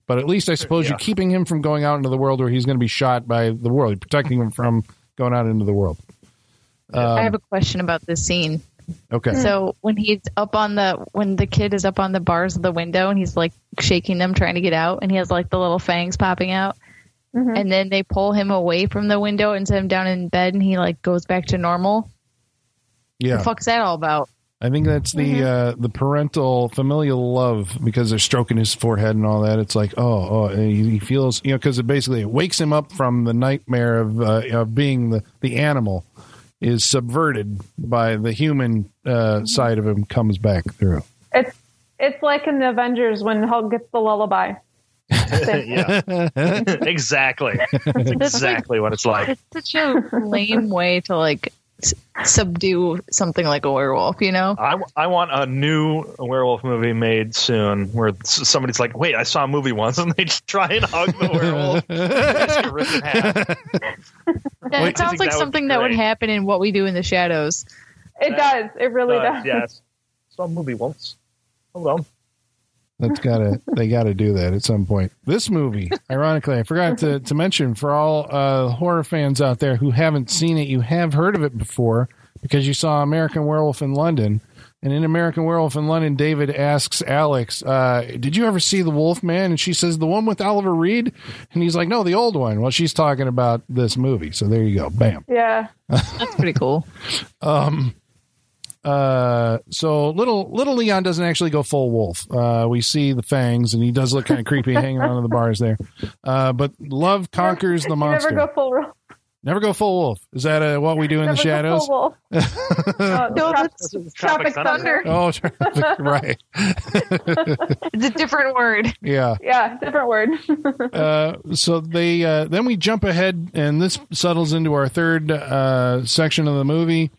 But at least I suppose Yeah. you're keeping him from going out into the world where he's going to be shot by the world. You're protecting him from going out into the world. I have a um, question about this scene. Okay. So when he's up on the when the kid is up on the bars of the window and he's like shaking them trying to get out and he has like the little fangs popping out Mhm. and then they pull him away from the window and set him down in bed and he like goes back to normal. Yeah. The fuck's that all about? I think that's the uh, the parental familial love because they're stroking his forehead and all that. It's like oh oh he, he feels you know because it basically it wakes him up from the nightmare of uh, of being the the animal is subverted by the human uh, side of him comes back through. It's it's like in the Avengers when Hulk gets the lullaby. [laughs] yeah, [laughs] exactly. That's exactly what it's like. It's such a lame way to like s- subdue something like a werewolf, you know? I, I want a new werewolf movie made soon where s- somebody's like, wait, I saw a movie once [laughs] and they just try and hug the werewolf. Just get ripped in half. That Wait, sounds like that something be that would happen in What We Do in the Shadows. It does. It really Uh, does. yes. Saw a movie once. Hold on. That's gotta they gotta do that at some point. This movie, ironically, I forgot to, to mention for all uh, horror fans out there who haven't seen it, you have heard of it before because you saw American Werewolf in London. And in American Werewolf in London, David asks Alex, uh, "Did you ever see the Wolf Man?" And she says, "The one with Oliver Reed." And he's like, "No, the old one." Well, she's talking about this movie, so there you go, bam. Yeah. That's pretty cool. [laughs] Um, uh, so little little Leon doesn't actually go full wolf. Uh, we see the fangs, and he does look kind of creepy [laughs] hanging around in the bars there. Uh, but love conquers the [laughs] You monster. never go full wolf. Never go full wolf. Is that uh, what we do in Never the go shadows? full wolf. [laughs] No, No, that's Tropic Thunder. Oh, right. it's a different word. Yeah. Yeah, different word. Uh, so they uh, then we jump ahead, and this settles into our third uh, section of the movie,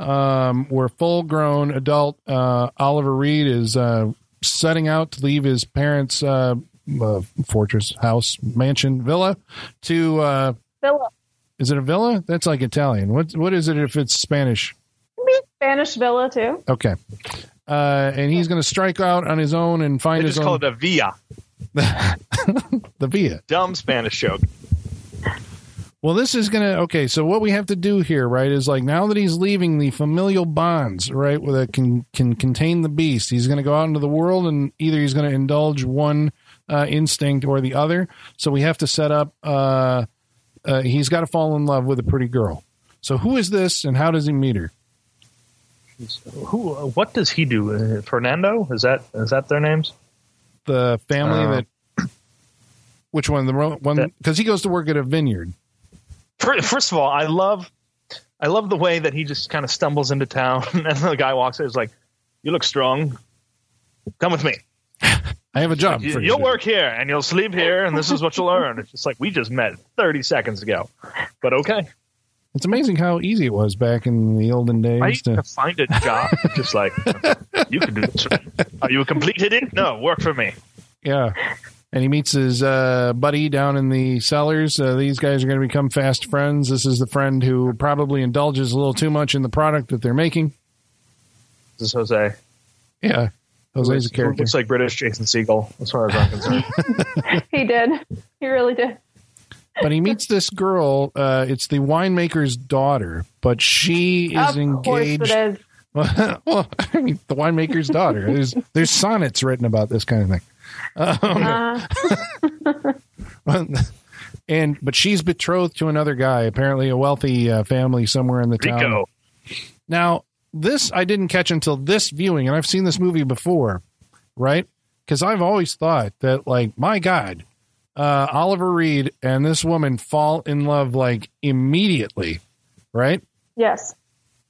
um, where full-grown adult uh, Oliver Reed is uh, setting out to leave his parents' uh, uh, fortress, house, mansion, villa to. Uh, Villa. is it a villa? That's like Italian. What what is it if it's Spanish? Spanish villa too. Okay. Uh, and he's going to strike out on his own and find They his just call it a via. [laughs] the villa. Dumb Spanish joke. Well, this is going to, okay, so what we have to do here, right, is like now that he's leaving the familial bonds, right, that can, can contain the beast, he's going to go out into the world and either he's going to indulge one uh, instinct or the other. So we have to set up, uh, uh, he's got to fall in love with a pretty girl. So who is this and how does he meet her? Who? What does he do? Uh, Fernando? Is that is that their names? The family Uh, that, which one? The one, because he goes to work at a vineyard. Fir- First of all, I love I love the way that he just kind of stumbles into town [laughs] and the guy walks in. Is like, "You look strong. Come with me. [laughs] I have a job You, for you. you'll work here and you'll sleep here, and this is what you'll earn." It's just like we just met thirty seconds ago, but okay. It's amazing how easy it was back in the olden days I used to to find a job [laughs] just like you can do this. Are you a complete hidden? No, work for me. Yeah. And he meets his uh, buddy down in the cellars. Uh, these guys are going to become fast friends. This is the friend who probably indulges a little too much in the product that they're making. This is Jose. Yeah. Jose's a character. Looks like British Jason Segel, as far as I'm concerned. [laughs] [laughs] He did. He really did. But he meets this girl. Uh, it's the winemaker's daughter, but she is of engaged. course it is. [laughs] well, I mean, the winemaker's daughter. There's there's sonnets written about this kind of thing. Um, Uh, [laughs] and but she's betrothed to another guy, apparently a wealthy uh, family somewhere in the town. Now, this I didn't catch until this viewing, and I've seen this movie before, right? Because I've always thought that, like, my God, uh, Oliver Reed and this woman fall in love like immediately, right? yes.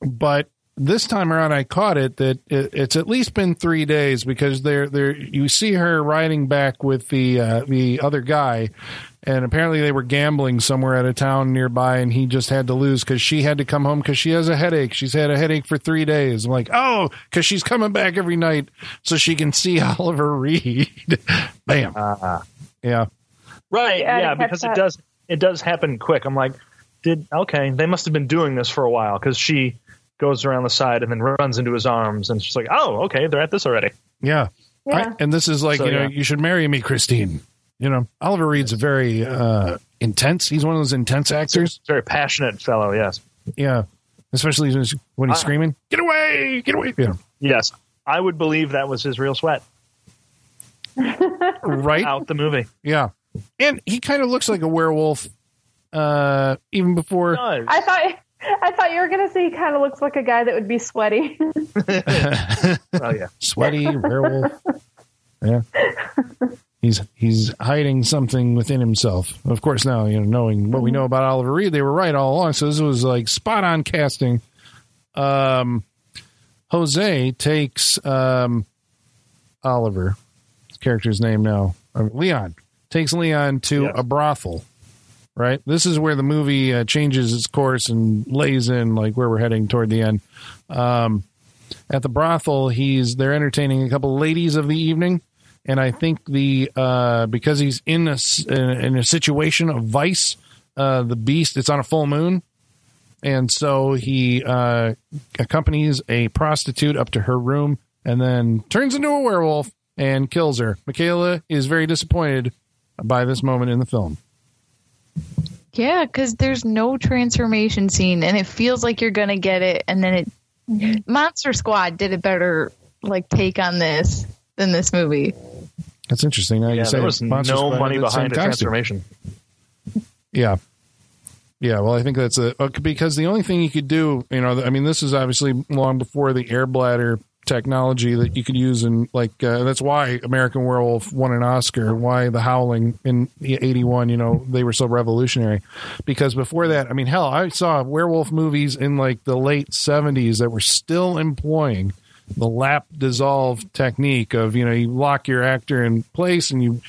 But this time around, I caught it that it, it's at least been three days because they're there. You see her riding back with the uh, the other guy, and apparently they were gambling somewhere at a town nearby, and he just had to lose because she had to come home because she has a headache. She's had a headache for three days. I'm like, oh, because she's coming back every night so she can see [laughs] Oliver Reed. [laughs] Bam, Uh, yeah, right, Yeah, yeah, because that. it does it does happen quick. I'm like, did okay? They must have been doing this for a while because she goes around the side and then runs into his arms, and she's like, oh, okay, they're at this already. yeah. I- Yeah. and this is like, So, you know, yeah. you should marry me, Christine. You know, Oliver Reed's very uh, intense. He's one of those intense actors. Very passionate fellow, yes. Yeah. especially when he's, when he's I- screaming, "Get away! Get away!" Yeah, Yes, I would believe that was his real sweat [laughs] right. out the movie. Yeah, and he kind of looks like a werewolf, uh, even before. I thought I thought you were gonna say he kind of looks like a guy that would be sweaty. [laughs] oh yeah, sweaty [laughs] werewolf. Yeah. He's he's hiding something within himself. Of course, now you know knowing what we know about Oliver Reed, they were right all along. So this was like spot on casting. Um, Jose takes um, Oliver, character's name now, uh, Leon takes Leon to Yes. a brothel. Right. This is where the movie uh, changes its course and lays in like where we're heading toward the end. Um, at the brothel he's they're entertaining a couple ladies of the evening and i think the uh because he's in a in a situation of vice uh the beast it's on a full moon and so he uh accompanies a prostitute up to her room and then turns into a werewolf and kills her michaela is very disappointed by this moment in the film Yeah, because there's no transformation scene, and it feels like you're gonna get it, and then it. Monster Squad did a better like take on this than this movie. that's interesting now yeah. you say There was Monster no Squad money did the behind a transformation. Yeah. Yeah, well, I think that's a uh, because the only thing you could do, you know, I mean, this is obviously long before the air bladder technology that you could use, in like uh, that's why American Werewolf won an Oscar. Why The Howling in '81, you know, they were so revolutionary. Because before that, I mean, hell, I saw werewolf movies in like the late '70s that were still employing the lap dissolve technique of you know you lock your actor in place and you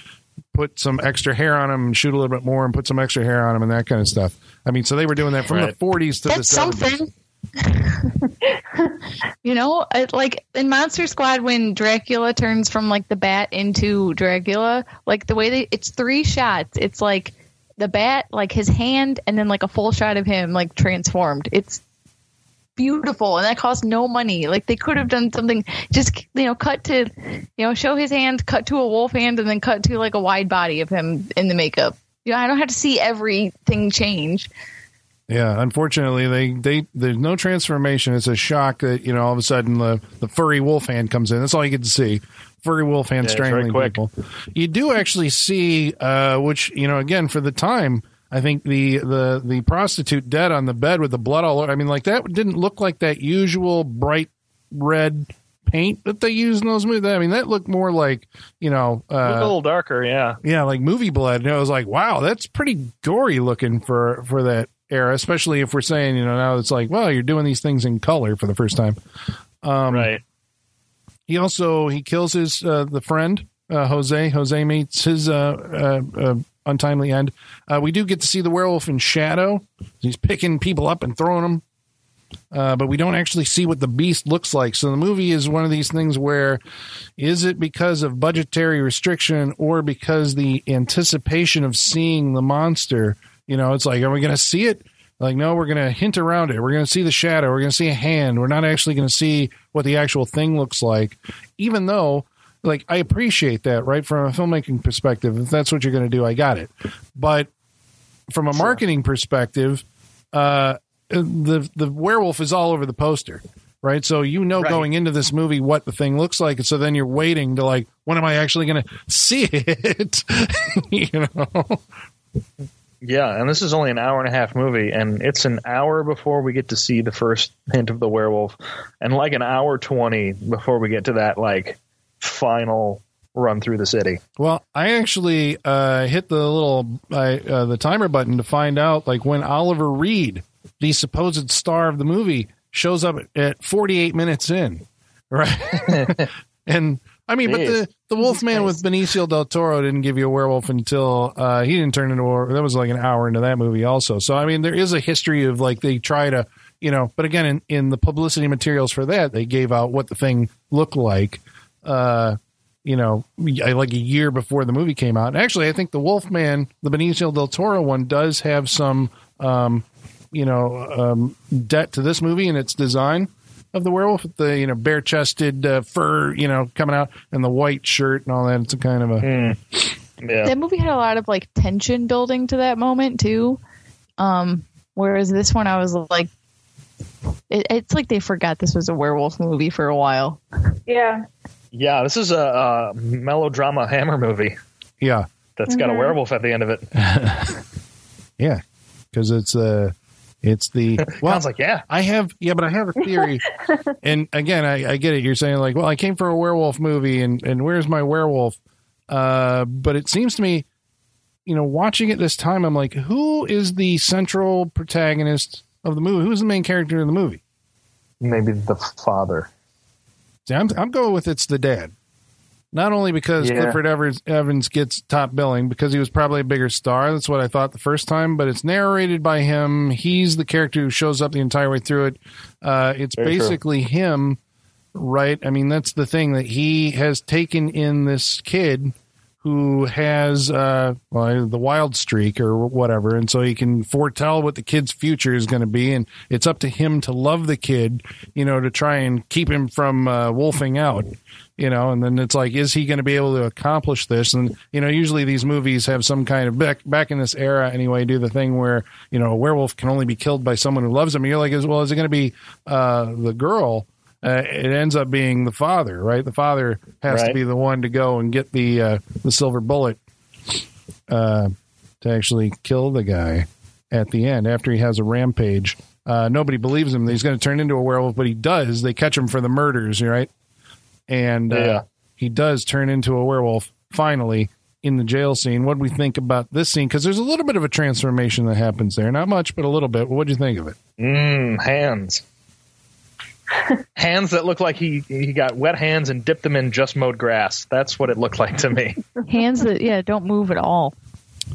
put some extra hair on him and shoot a little bit more and put some extra hair on him and that kind of stuff. I mean, so they were doing that from Right. the 40s to That's the 70s. something. [laughs] you know, like in Monster Squad, when Dracula turns from like the bat into Dracula, like the way they, it's three shots. It's like the bat, like his hand, and then like a full shot of him like transformed. It's beautiful, and that cost no money. Like they could have done something, just you know, cut to, you know, show his hand, cut to a wolf hand, and then cut to like a wide body of him in the makeup. You know, I don't have to see everything change. Yeah, unfortunately, they they there's no transformation. It's a shock that you know all of a sudden the the furry wolf hand comes in. That's all you get to see. Furry wolf hand Yeah, strangling quick. people. You do actually see, uh, which you know, again for the time, I think the the the prostitute dead on the bed with the blood all over. I mean, like that didn't look like that usual bright red paint that they use in those movies. I mean, that looked more like you know. Look a Uh, little darker, yeah. yeah, like movie blood. And I was like, wow, that's pretty gory looking for for that era, especially if we're saying, you know, now it's like, well, you're doing these things in color for the first time. Um, right. He also he kills his uh, the friend uh, Jose. Jose meets his uh, uh, uh, untimely end. Uh, we do get to see the werewolf in shadow. He's picking people up and throwing them. Uh, but we don't actually see what the beast looks like. So the movie is one of these things where is it because of budgetary restriction or because the anticipation of seeing the monster? You know, it's like, are we going to see it? Like, no, we're going to hint around it. We're going to see the shadow. We're going to see a hand. We're not actually going to see what the actual thing looks like, even though, like, I appreciate that, right? From a filmmaking perspective, if that's what you're going to do, I got it. But from a marketing perspective, uh, the the werewolf is all over the poster, right? So you know Right. going into this movie what the thing looks like, and so then you're waiting to like, when am I actually going to see [laughs] it? [laughs] you know, Yeah, and this is only an hour and a half movie, and it's an hour before we get to see the first hint of the werewolf, and like an hour twenty before we get to that like final run through the city. Well, I actually uh, hit the little uh, uh, the timer button to find out like when Oliver Reed, the supposed star of the movie, shows up at 48 minutes in, right? [laughs] [laughs] and I mean, but the the Wolfman with Benicio del Toro didn't give you a werewolf until uh, he didn't turn into a. That was like an hour into that movie, also. So I mean, there is a history of like they try to. You know, but again, in, in the publicity materials for that, they gave out what the thing looked like. Uh, you know, like a year before the movie came out. And actually, I think the Wolfman, the Benicio del Toro one, does have some, um, you know, um, debt to this movie and its design of the werewolf, with the you know bare chested uh, fur, you know, coming out and the white shirt and all that. It's a kind of a Yeah, that movie had a lot of like tension building to that moment too. Um, whereas this one, I was like, It, it's like they forgot this was a werewolf movie for a while. Yeah. Yeah, this is a, a melodrama Hammer movie Yeah, that's got a Mhm. werewolf at the end of it. [laughs] yeah, because it's uh, it's the [laughs] well. Sounds like yeah. I have, yeah, but I have a theory. [laughs] and again, I, I get it. You're saying like, well, I came for a werewolf movie, and and where's my werewolf? Uh, but it seems to me, you know, watching it this time, I'm like, who is the central protagonist of the movie? Who's the main character in the movie? Maybe the father. See, I'm I'm going with it's the dad. Not only because Yeah. Clifford Evans, Evans gets top billing, because he was probably a bigger star. That's what I thought the first time, but it's narrated by him. He's the character who shows up the entire way through it. Uh, it's Very true. basically him, right? I mean, that's the thing that he has taken in this kid who has uh, well, the wild streak or whatever, and so he can foretell what the kid's future is going to be, and it's up to him to love the kid, you know, to try and keep him from uh, wolfing out, you know. And then it's like, is he going to be able to accomplish this? And you know, usually these movies have some kind of back back in this era anyway, do the thing where you know a werewolf can only be killed by someone who loves him. And you're like, as well, is it going to be uh, the girl? Uh, it ends up being the father, right? The father has to be the one to go and get the uh, the silver bullet uh, to actually kill the guy at the end after he has a rampage. Uh, nobody believes him that he's going to turn into a werewolf, but he does. They catch him for the murders, you're right? And uh, he does turn into a werewolf finally in the jail scene. What do we think about this scene? Because there's a little bit of a transformation that happens there. Not much, but a little bit. What do you think of it? Mmm, hands. [laughs] hands that look like he he got wet hands and dipped them in just mowed grass. That's what it looked like to me. [laughs] Hands that yeah don't move at all,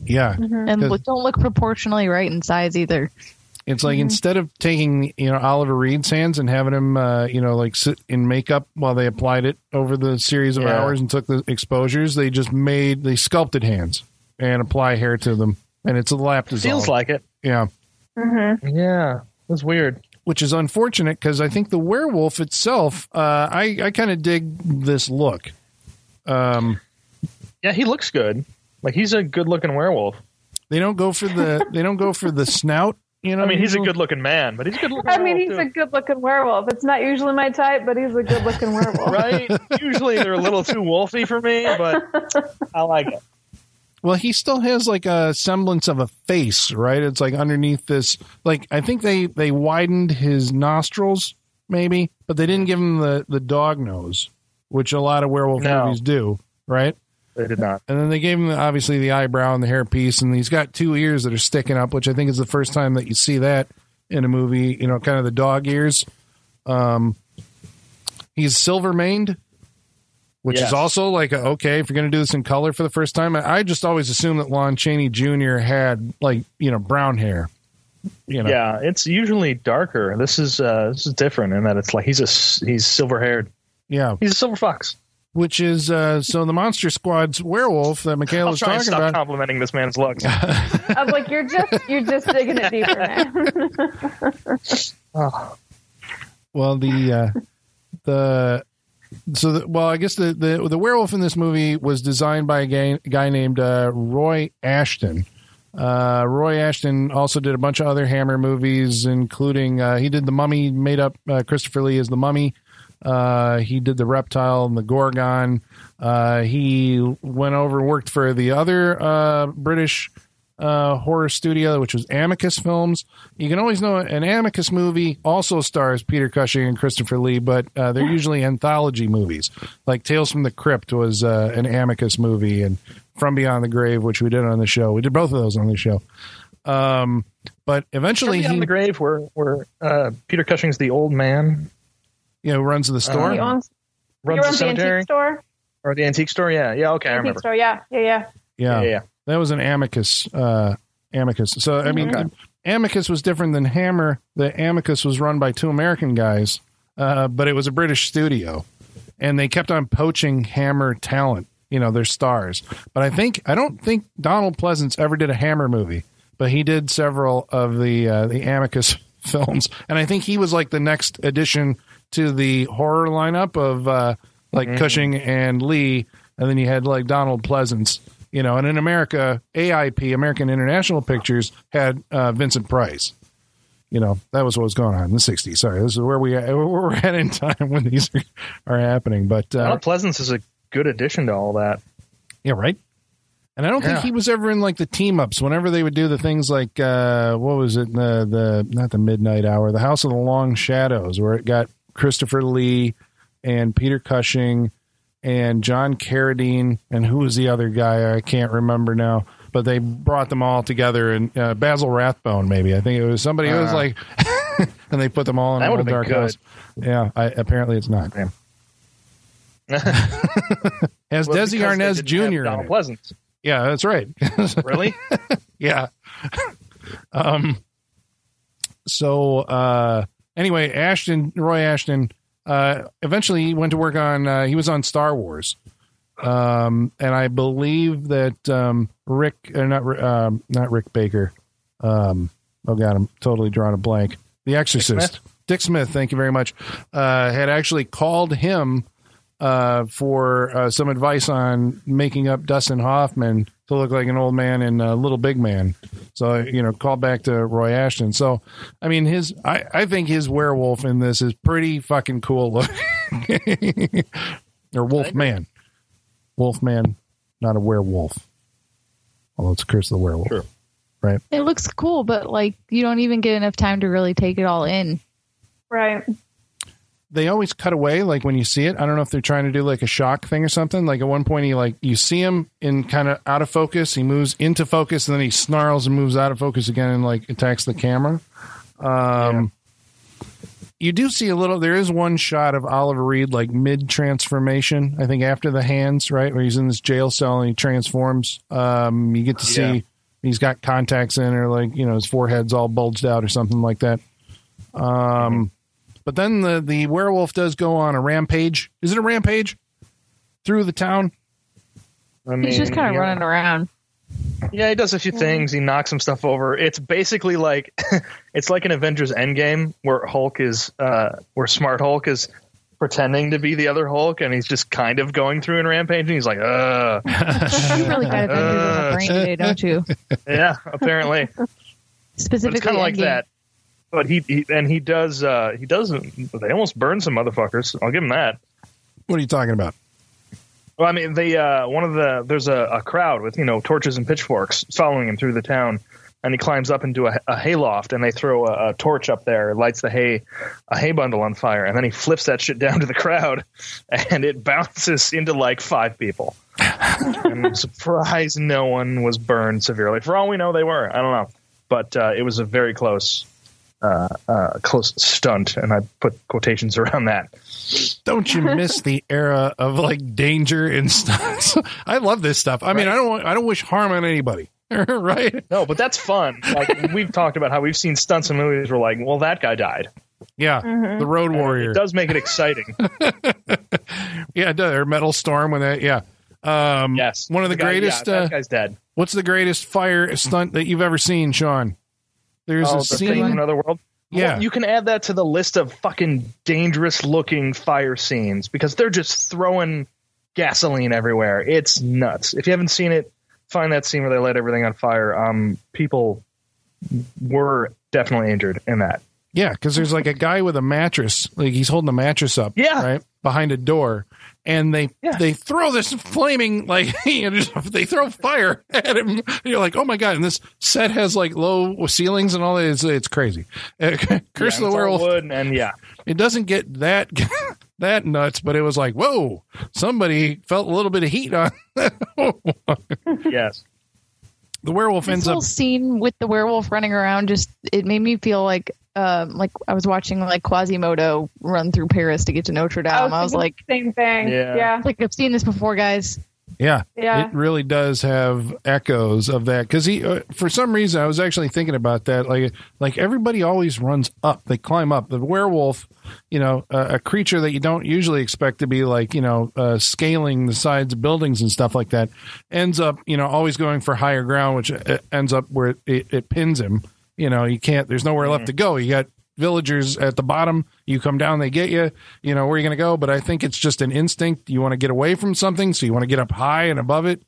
Yeah. and Good. look- don't look proportionally right in size either. It's like instead of taking you know Oliver Reed's hands and having him uh, you know like sit in makeup while they applied it over the series of Yeah. hours and took the exposures, they just made they sculpted hands and apply hair to them, and it's a lap dissolve. Feels like it. yeah, Yeah, it was weird. which is unfortunate because I think the werewolf itself, uh, I I kind of dig this look. Um, Yeah, he looks good. Like he's a good looking werewolf. they don't go for the they don't go for the snout. You know, I mean, he's a good looking man, but he's a good looking. I mean, he's a good looking werewolf. It's not usually my type, but he's a good looking werewolf. right. Usually they're a little too wolfy for me, but I like it. Well, he still has like a semblance of a face, right? It's like underneath this. Like I think they they widened his nostrils, maybe, but they didn't give him the the dog nose, which a lot of werewolf No. movies do, right? They did not. And then they gave him obviously the eyebrow and the hairpiece, and he's got two ears that are sticking up, which I think is the first time that you see that in a movie. You know, kind of the dog ears. Um, he's silver maned, which Yes. is also like a, okay if you're going to do this in color for the first time. I, I just always assumed that Lon Chaney Jr. had like you know brown hair. You know, Yeah, it's usually darker. This is uh, this is different in that it's like he's a he's silver haired. yeah. He's a silver fox. Which is uh, so the Monster Squad's werewolf that I'll Michaela's try and talking stop about. complimenting this man's looks. [laughs] I was like, you're just you're just digging it deeper, man. Oh, [laughs] Well, the uh, the so the, well, I guess the, the the werewolf in this movie was designed by a guy, guy named uh, Roy Ashton. Uh, Roy Ashton also did a bunch of other Hammer movies, including uh, he did the Mummy, made up uh, Christopher Lee as the Mummy. Uh, he did the Reptile and the Gorgon. Uh, he went over and worked for the other uh, British uh, horror studio, which was Amicus Films. You can always know an Amicus movie also stars Peter Cushing and Christopher Lee, but uh, they're usually anthology movies. Like Tales from the Crypt was uh, an Amicus movie, and From Beyond the Grave, which we did on the show. We did both of those on the show. Um, but eventually, From he the grave where where uh, Peter Cushing's the old man you know runs the store. he owns, he runs the the antique store. or the antique store. Yeah, yeah. Okay, I remember. store, yeah, yeah, yeah. yeah. Yeah, yeah. That was an Amicus. Uh, Amicus. So I mean, Okay. Amicus was different than Hammer. The Amicus was run by two American guys, uh, but it was a British studio, and they kept on poaching Hammer talent. You know, their stars. But I think I don't think Donald Pleasence ever did a Hammer movie, but he did several of the uh, the Amicus [laughs] films, and I think he was like the next addition to the horror lineup of uh, like Cushing and Lee, and then you had like Donald Pleasence. You know, and in America, AIP, American International Pictures, had uh, Vincent Price. you know that was what was going on in the '60s. Sorry, this is where we [laughs] where we're at in time when these are, are happening. But uh, Mount Pleasance is a good addition to all that. yeah, right. And I don't think he was ever in like the team ups. Whenever they would do the things like uh, what was it the the not the Midnight Hour, the House of the Long Shadows, where it got Christopher Lee and Peter Cushing and John Carradine and who was the other guy? I can't remember now. But they brought them all together and uh, Basil Rathbone, maybe I think it was somebody who was Uh. like, [laughs] and they put them all in That a dark good. house. Yeah, I, apparently it's not. Damn. [laughs] Has [laughs] Well, Desi Arnaz Jr. Donald. Pleasence. Yeah, that's right. Really? yeah. um. So uh, anyway, Ashton, Roy Ashton, uh, eventually he went to work on. Uh, he was on Star Wars, um, and I believe that um, Rick, uh, not um, not Rick Baker. Um, oh God, I'm totally drawing a blank. The Exorcist. Dick Smith, thank you very much. Uh, had actually called him uh, for uh, some advice on making up Dustin Hoffman to look like an old man and a Little Big Man. So you know, call back to Roy Ashton. So I mean, his I, I think his werewolf in this is pretty fucking cool looking. [laughs] or Wolf Man, Wolf Man, not a werewolf. Although it's Curse of the Werewolf. Sure. Right. It looks cool, but like you don't even get enough time to really take it all in. Right. They always cut away like when you see it. I don't know if they're trying to do like a shock thing or something. Like at one point he like you see him in kind of out of focus. He moves into focus and then he snarls and moves out of focus again and like attacks the camera. Um you do see a little there is one shot of oliver reed like mid transformation i think after the hands right where he's in this jail cell and he transforms. Um you get to see Yeah. he's got contacts in or like you know his forehead's all bulged out or something like that. Um but then the the werewolf does go on a rampage. Is it a rampage through the town? I mean, He's just kind of yeah. running around. Yeah, he does a few things. He knocks some stuff over. It's basically like [laughs] it's like an Avengers Endgame where Hulk is uh where Smart Hulk is pretending to be the other Hulk and he's just kind of going through and rampaging. He's like, uh [laughs] You really got Avengers on the brain today, don't you? [laughs] yeah, apparently. Specifically, it's kind of like Endgame. that. But he, he and he does uh he does they almost burn some motherfuckers. I'll give him that. What are you talking about? Well, I mean, they uh, one of the there's a, a crowd with you know torches and pitchforks following him through the town, and he climbs up into a, a hayloft, and they throw a, a torch up there, lights the hay a hay bundle on fire, and then he flips that shit down to the crowd, [laughs] and it bounces into like five people. and I'm surprised no one was burned severely. For all we know, they were. I don't know, but uh, it was a very close. Uh, uh, close stunt, and I put quotations [laughs] around that. Don't you miss the era of like danger and stuff? [laughs] I love this stuff. I mean, I don't want, I don't wish harm on anybody, [laughs] right? No, but that's fun. Like we've talked about how we've seen stunts in movies where like, well, that guy died. Yeah, the Road Warrior. It does make it exciting. Yeah, it does. or Metal Storm when that. Yeah. Um, yes, One of the guy- yeah, greatest. that uh, guy's dead. what's the greatest fire stunt that you've ever seen, Sean? There's Oh, a the thing from scene. another world. Yeah. Well, you can add that to the list of fucking dangerous looking fire scenes because they're just throwing gasoline everywhere. It's nuts. If you haven't seen it, find that scene where they light everything on fire. Um, people were definitely injured in that. Yeah, because there's like a guy with a mattress, like he's holding a mattress up, Yeah. right behind a door, and they Yeah. they throw this flaming like [laughs] you know, just- [laughs] they throw fire at him. And you're like, oh my god! And this set has like low ceilings and all that. It's, it's crazy. [laughs] Uh, Curse Yeah, of the it's all Werewolf. wood, and yeah, It doesn't get that that nuts, but it was like, whoa! Somebody felt a little bit of heat on. yes. the werewolf This ends whole up. scene with the werewolf running around just it made me feel like um like I was watching like Quasimodo run through Paris to get to Notre Dame. I was, thinking like, same thing. Yeah. Yeah. like I've seen this before, guys. Yeah, Yeah. it really does have echoes of that because he, uh, for some reason, I was actually thinking about that. Like, like everybody always runs up; they climb up. The werewolf, you know, uh, a creature that you don't usually expect to be like, you know, uh, scaling the sides of buildings and stuff like that, ends up, you know, always going for higher ground, which uh, ends up where it, it, it pins him. You know, you can't. There's nowhere left to go. You got villagers at the bottom. You come down, they get you. You know where are you going to go? But I think it's just an instinct. You want to get away from something, so you want to get up high and above it.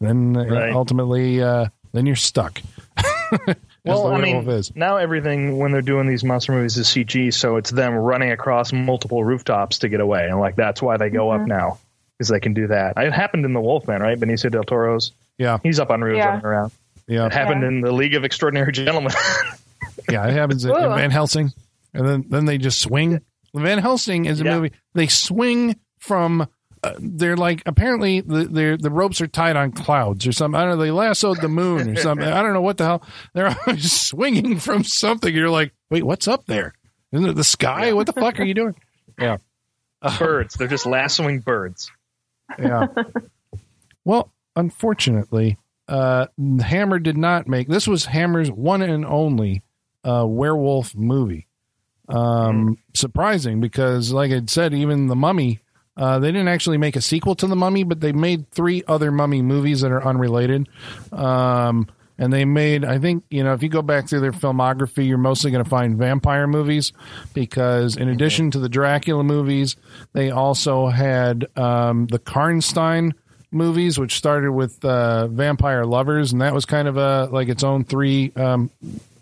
Then uh, Right. ultimately, uh, then you're stuck. [laughs] Well, I mean, is. now everything when they're doing these monster movies is CG, so it's them running across multiple rooftops to get away, and like that's why they go up now because they can do that. It happened in the Wolfman, right? Benicio del Toro's. Yeah, He's up on roofs Yeah. running around. Yeah, It happened Yeah. in the League of Extraordinary Gentlemen. [laughs] yeah. It happens in, in Van Helsing, and then then they just swing. Van Helsing is a Yeah. movie. They swing from. Uh, they're like apparently the they're, the ropes are tied on clouds or something. I don't know. They lassoed the moon or something. I don't know what the hell. They're [laughs] always swinging from something. You're like, wait, what's up there? Isn't it the sky? What the fuck are you doing? Yeah. birds. They're just lassoing birds. yeah. [laughs] Well, unfortunately, uh, Hammer did not make this. Was Hammer's one and only uh, werewolf movie. Um, Surprising because, like I said, even the Mummy. Uh, they didn't actually make a sequel to the Mummy, but they made three other Mummy movies that are unrelated. Um, and they made, I think, you know, if you go back through their filmography, you're mostly going to find vampire movies because, in addition to the Dracula movies, they also had um, the Karnstein movies, which started with uh, Vampire Lovers, and that was kind of a like its own three um,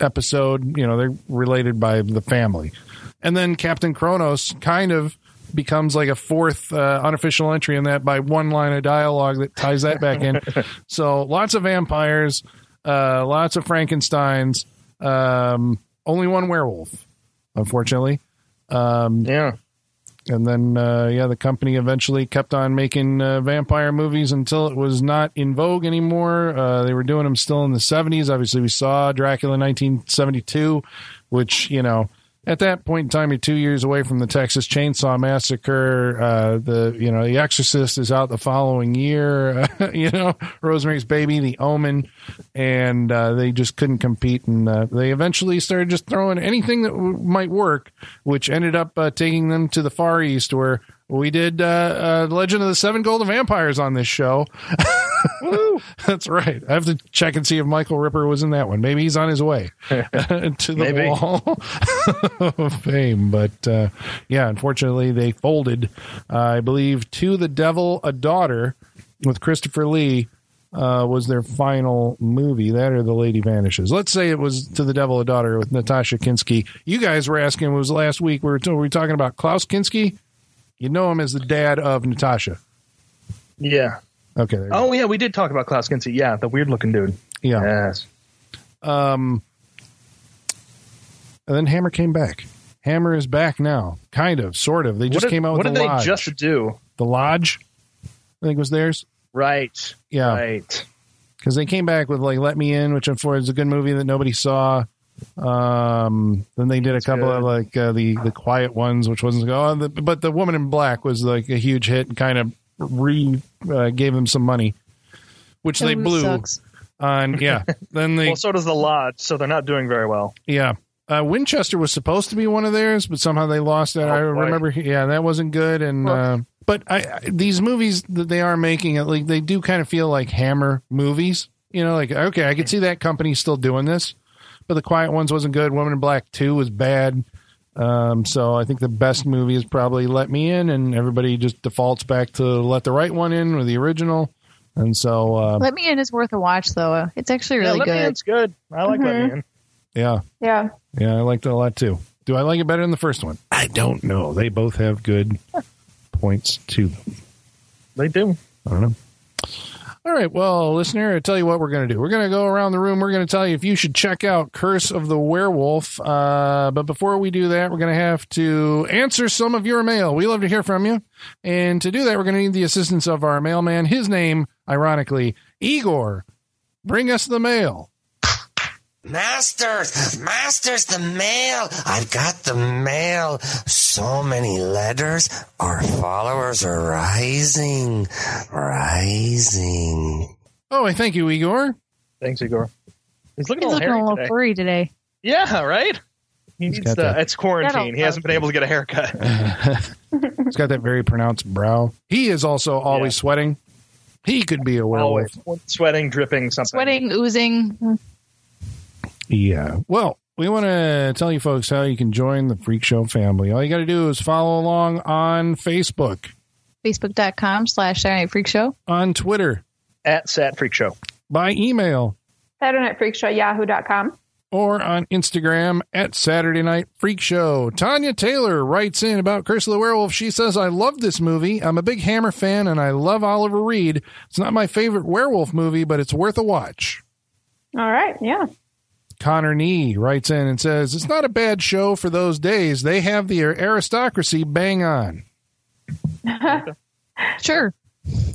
episode. You know, they're related by the family, and then Captain Kronos kind of becomes like a fourth uh, unofficial entry in that by one line of dialogue that ties that back in. [laughs] so lots of vampires, uh, lots of Frankenstein's, um, only one werewolf, unfortunately. Um, Yeah. And then uh, yeah, the company eventually kept on making uh, vampire movies until it was not in vogue anymore. Uh, they were doing them still in the seventies. Obviously, we saw Dracula in nineteen seventy two, which you know. At that point in time, you're two years away from the Texas Chainsaw Massacre. Uh, the you know, The Exorcist is out the following year. [laughs] you know, Rosemary's Baby, The Omen, and uh, they just couldn't compete. And uh, they eventually started just throwing anything that w- might work, which ended up uh, taking them to the Far East, where we did uh, uh, Legend of the Seven Golden Vampires on this show. [laughs] [laughs] That's right. I have to check and see if Michael Ripper was in that one. Maybe he's on his way [laughs] to the Maybe. wall [laughs] of fame. But uh, yeah, unfortunately, they folded. Uh, I believe to the Devil a Daughter with Christopher Lee uh, was their final movie. That or The Lady Vanishes. Let's say it was To the Devil a Daughter with Natasha Kinski. You guys were asking. It was last week. We were, were we talking about Klaus Kinski? You know him as the dad of Natasha. Yeah. Okay. there you go. Oh, yeah. We did talk about Klaus Kinski. Yeah, the weird looking dude. yeah. Yes. Um, and then Hammer came back. Hammer is back now, kind of, sort of. They just did, came out the What did the they lodge. just do? the lodge, I think was theirs. Right. Yeah, Right. because they came back with like "Let Me In," which unfortunately is a good movie that nobody saw. Um, then they did a couple good. of like uh, the the quiet ones, which wasn't oh, the, but the Woman in Black was like a huge hit and kind of re uh, gave them some money, which they Ooh, blew sucks. on. Yeah, [laughs] then they Well, so does the Lodge, so they're not doing very well. Yeah. Uh, Winchester was supposed to be one of theirs, but somehow they lost it. Oh, I boy. remember, yeah, that wasn't good. And uh, but I, I these movies that they are making, like they do kind of feel like Hammer movies. You know, like okay, I could see that company still doing this, but the Quiet Ones wasn't good. Woman in Black Two was bad. Um, so I think the best movie is probably Let Me In, and everybody just defaults back to Let the Right One In or the original. And so, uh, Let Me In is worth a watch, though. It's actually really yeah, Let good. In's good. I like Let Me In. yeah, Yeah. Yeah, I liked it a lot too. Do I like it better than the first one? I don't know. They both have good [laughs] points to them. They do. I don't know. All right, well, listener, I tell you what we're going to do. We're going to go around the room. We're going to tell you if you should check out Curse of the Werewolf. Uh, but before we do that, we're going to have to answer some of your mail. We love to hear from you. And to do that, we're going to need the assistance of our mailman. His name, ironically, Igor. Bring us the mail. Masters, masters, the mail. I've got the mail. So many letters. Our followers are rising, rising. Oh, I thank you, Igor. Thanks, Igor. He's looking He's a little looking a little today. furry today. Yeah, right. He He's needs to, that. it's quarantine. He hasn't been able to get a haircut. [laughs] He's got that very pronounced brow. He is also always Yeah. sweating. He could be a werewolf. Always sweating, dripping, something. Sweating, oozing. Yeah. Well, we want to tell you folks how you can join the Freak Show family. All you got to do is follow along on Facebook, Facebook.com slash Saturday Night Freak Show. on Twitter, at Sat Freak Show. by email, Saturday Night Freak Show, yahoo.com. or on Instagram at Saturday Night Freak Show. Tanya Taylor writes in about Curse of the Werewolf. She says, I love this movie. I'm a big Hammer fan and I love Oliver Reed. It's not my favorite werewolf movie, but it's worth a watch. All right. Yeah. Connor Nee writes in and says, It's not a bad show for those days. They have the aristocracy bang on. [laughs] Sure.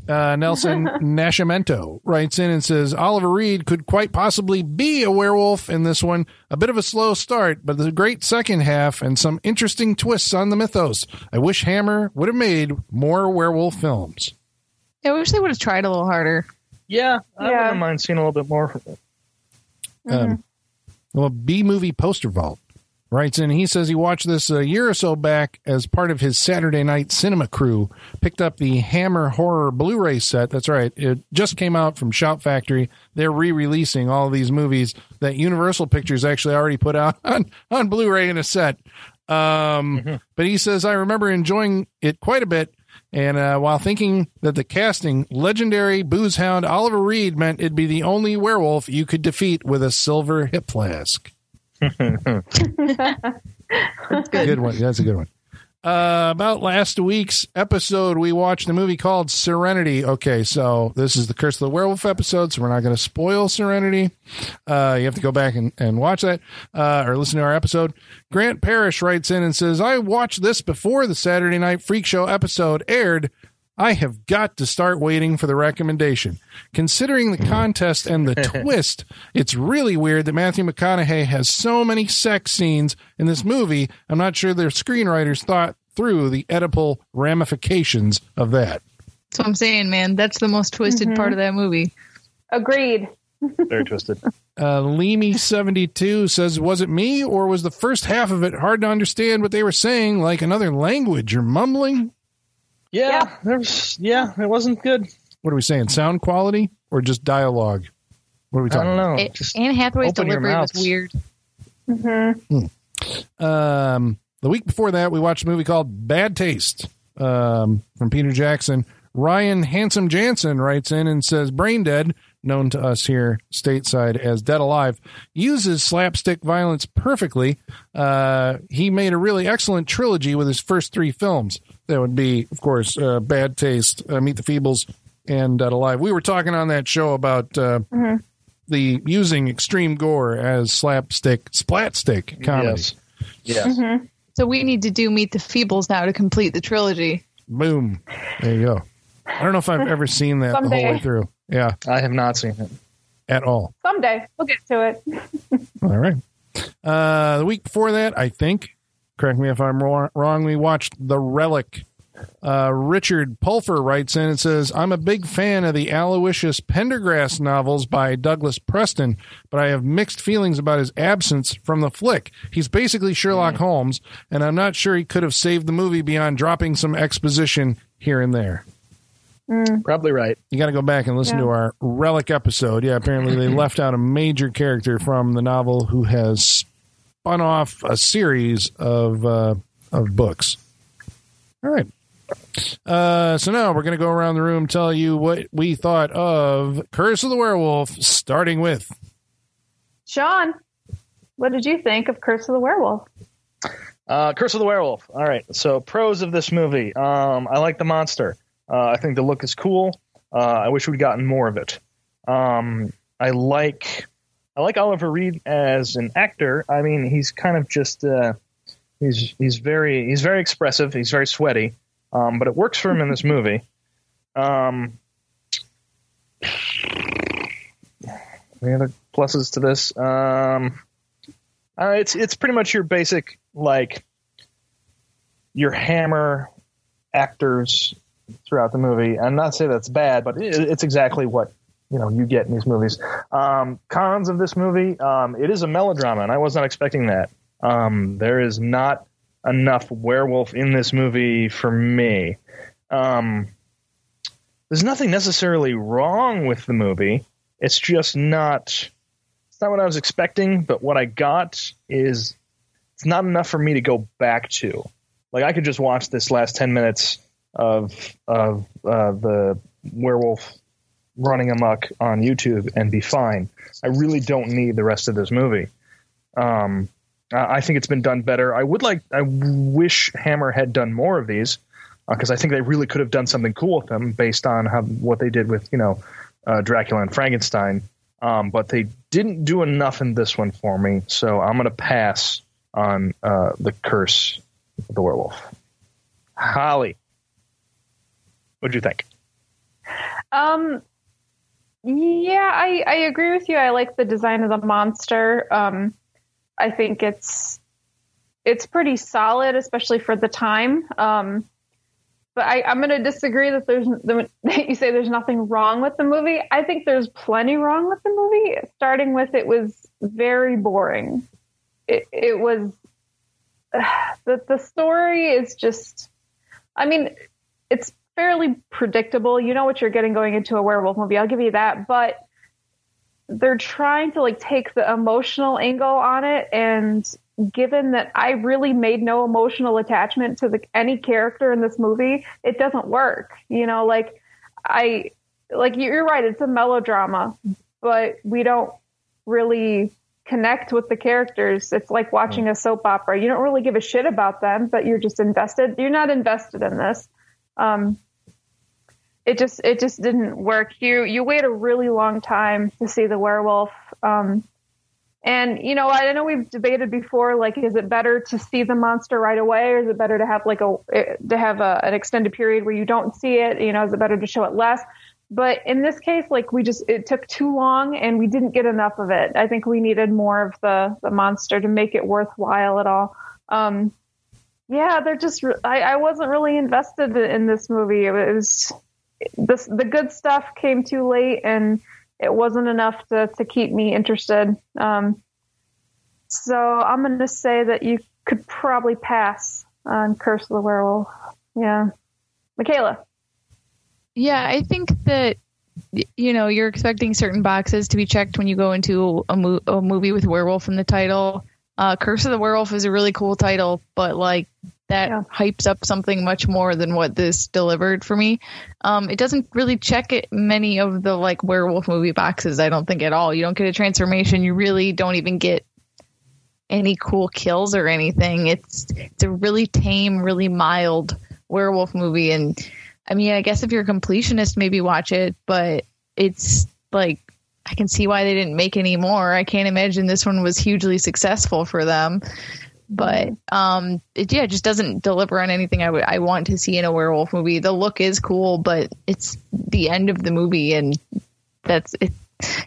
Uh, Nelson [laughs] Nascimento writes in and says Oliver Reed could quite possibly be a werewolf in this one. A bit of a slow start, but the great second half and some interesting twists on the mythos. I wish Hammer would have made more werewolf films. I wish they would have tried a little harder. Yeah, I Yeah. wouldn't mind seeing a little bit more. Um, well, B movie poster vault writes in. He says he watched this a year or so back as part of his Saturday night cinema crew. Picked up the Hammer horror Blu-ray set. That's right. It just came out from Shout Factory. They're re-releasing all these movies that Universal Pictures actually already put out [laughs] on on Blu-ray in a set. Um, But he says I remember enjoying it quite a bit. And uh, while thinking that the casting, legendary booze hound Oliver Reed meant it'd be the only werewolf you could defeat with a silver hip flask. [laughs] good one. That's a good one. Uh, about last week's episode, we watched a movie called Serenity. Okay, so this is the Curse of the Werewolf episode, so we're not going to spoil Serenity. Uh, you have to go back and, and watch that uh, or listen to our episode. Grant Parrish writes in and says, I watched this before the Saturday Night Freak Show episode aired. I have got to start waiting for the recommendation. Considering the contest and the [laughs] twist, it's really weird that Matthew McConaughey has so many sex scenes in this movie. I'm not sure their screenwriters thought through the Oedipal ramifications of that. That's what I'm saying, man. That's the most twisted part of that movie. Agreed. [laughs] Very twisted. Uh, Leamy72 says, Was it me or was the first half of it hard to understand what they were saying, like another language or mumbling? Yeah, Yeah. there was. Yeah, it wasn't good. What are we saying? Sound quality or just dialogue? What are we talking? I don't about? know. It- Just Anne Hathaway's open your delivery was mouths. weird. Um, the week before that, we watched a movie called Bad Taste um, from Peter Jackson. Ryan Handsome Jansen writes in and says, Brain Dead, known to us here stateside as Dead Alive, uses slapstick violence perfectly. Uh, he made a really excellent trilogy with his first three films. That would be, of course, uh, Bad Taste, uh, Meet the Feebles, and Dead Alive. We were talking on that show about uh, the using extreme gore as slapstick, splatstick comedy. yes. Yes. So we need to do Meet the Feebles now to complete the trilogy. Boom. There you go. I don't know if I've ever seen that the whole way through. Yeah, I have not seen it. at all. Someday we'll get to it. [laughs] All right. Uh, the week before that, I think, correct me if I'm wrong, wrong we watched The Relic. Uh, Richard Pulfer writes in and says, I'm a big fan of the Aloysius Pendergast novels by Douglas Preston, but I have mixed feelings about his absence from the flick. He's basically Sherlock Holmes, and I'm not sure he could have saved the movie beyond dropping some exposition here and there. Probably right. You got to go back and listen Yeah. to our relic episode. Yeah, apparently they [laughs] left out a major character from the novel who has spun off a series of uh, of books. All right. Uh, so now we're going to go around the room, tell you what we thought of Curse of the Werewolf, starting with Sean, what did you think of Curse of the Werewolf? Uh, Curse of the Werewolf. All right. So pros of this movie. Um, I like the monster. Uh, I think the look is cool. Uh, I wish we'd gotten more of it. Um, I like I like Oliver Reed as an actor. I mean, he's kind of just uh, he's he's very he's very expressive. He's very sweaty. Um, but it works for him in this [laughs] movie. Um, any other pluses to this? Um, uh, it's it's pretty much your basic like your hammer actors throughout the movie. I'm not saying that's bad, but it, it's exactly what you know you get in these movies. Um, cons of this movie: um, it is a melodrama, and I was not expecting that. Um, there is not enough werewolf in this movie for me. Um, there's nothing necessarily wrong with the movie. It's just not. It's not what I was expecting, but what I got is it's not enough for me to go back to. Like I could just watch this last ten minutes of of uh, the werewolf running amok on YouTube and be fine. I really don't need the rest of this movie. Um, I think it's been done better. I would like, I wish Hammer had done more of these because I think they really could have done something cool with them based on how what they did with you know uh, Dracula and Frankenstein. Um, but they didn't do enough in this one for me, so I'm going to pass on uh, the Curse of the Werewolf. Holly, what do you think? Um, yeah, I, I agree with you. I like the design of the monster. Um, I think it's it's pretty solid, especially for the time. Um, but I, I'm going to disagree that there's that you say there's nothing wrong with the movie. I think there's plenty wrong with the movie. Starting with it was very boring. It, it was [sighs] the the story is just. I mean, it's fairly predictable. You know what you're getting going into a werewolf movie. I'll give you that. But they're trying to like take the emotional angle on it and given that I really made no emotional attachment to the any character in this movie, it doesn't work. You know, like I like you're right, it's a melodrama, but we don't really connect with the characters. It's like watching hmm. a soap opera. You don't really give a shit about them, but you're just invested. You're not invested in this. Um, it just it just didn't work. You you wait a really long time to see the werewolf. Um, and you know, I know we've debated before. Like, is it better to see the monster right away, or is it better to have like a to have a, an extended period where you don't see it? You know, is it better to show it less? But in this case, like we just it took too long, and we didn't get enough of it. I think we needed more of the the monster to make it worthwhile at all. Um, yeah, they're just. I, I wasn't really invested in this movie. It was the good stuff came too late, and it wasn't enough to to keep me interested. Um, so I'm going to say that you could probably pass on Curse of the Werewolf. Yeah, Michaela. Yeah, I think that you know you're expecting certain boxes to be checked when you go into a, mo- a movie with werewolf in the title. Uh, Curse of the Werewolf is a really cool title, but like that Yeah. hypes up something much more than what this delivered for me. Um, it doesn't really check it many of the like werewolf movie boxes. I don't think at all. You don't get a transformation. You really don't even get any cool kills or anything. It's it's a really tame, really mild werewolf movie, and I mean, I guess if you're a completionist, maybe watch it, but it's like I can see why they didn't make any more. I can't imagine this one was hugely successful for them. But um, it yeah, it just doesn't deliver on anything I would I want to see in a werewolf movie. The look is cool, but it's the end of the movie, and that's it.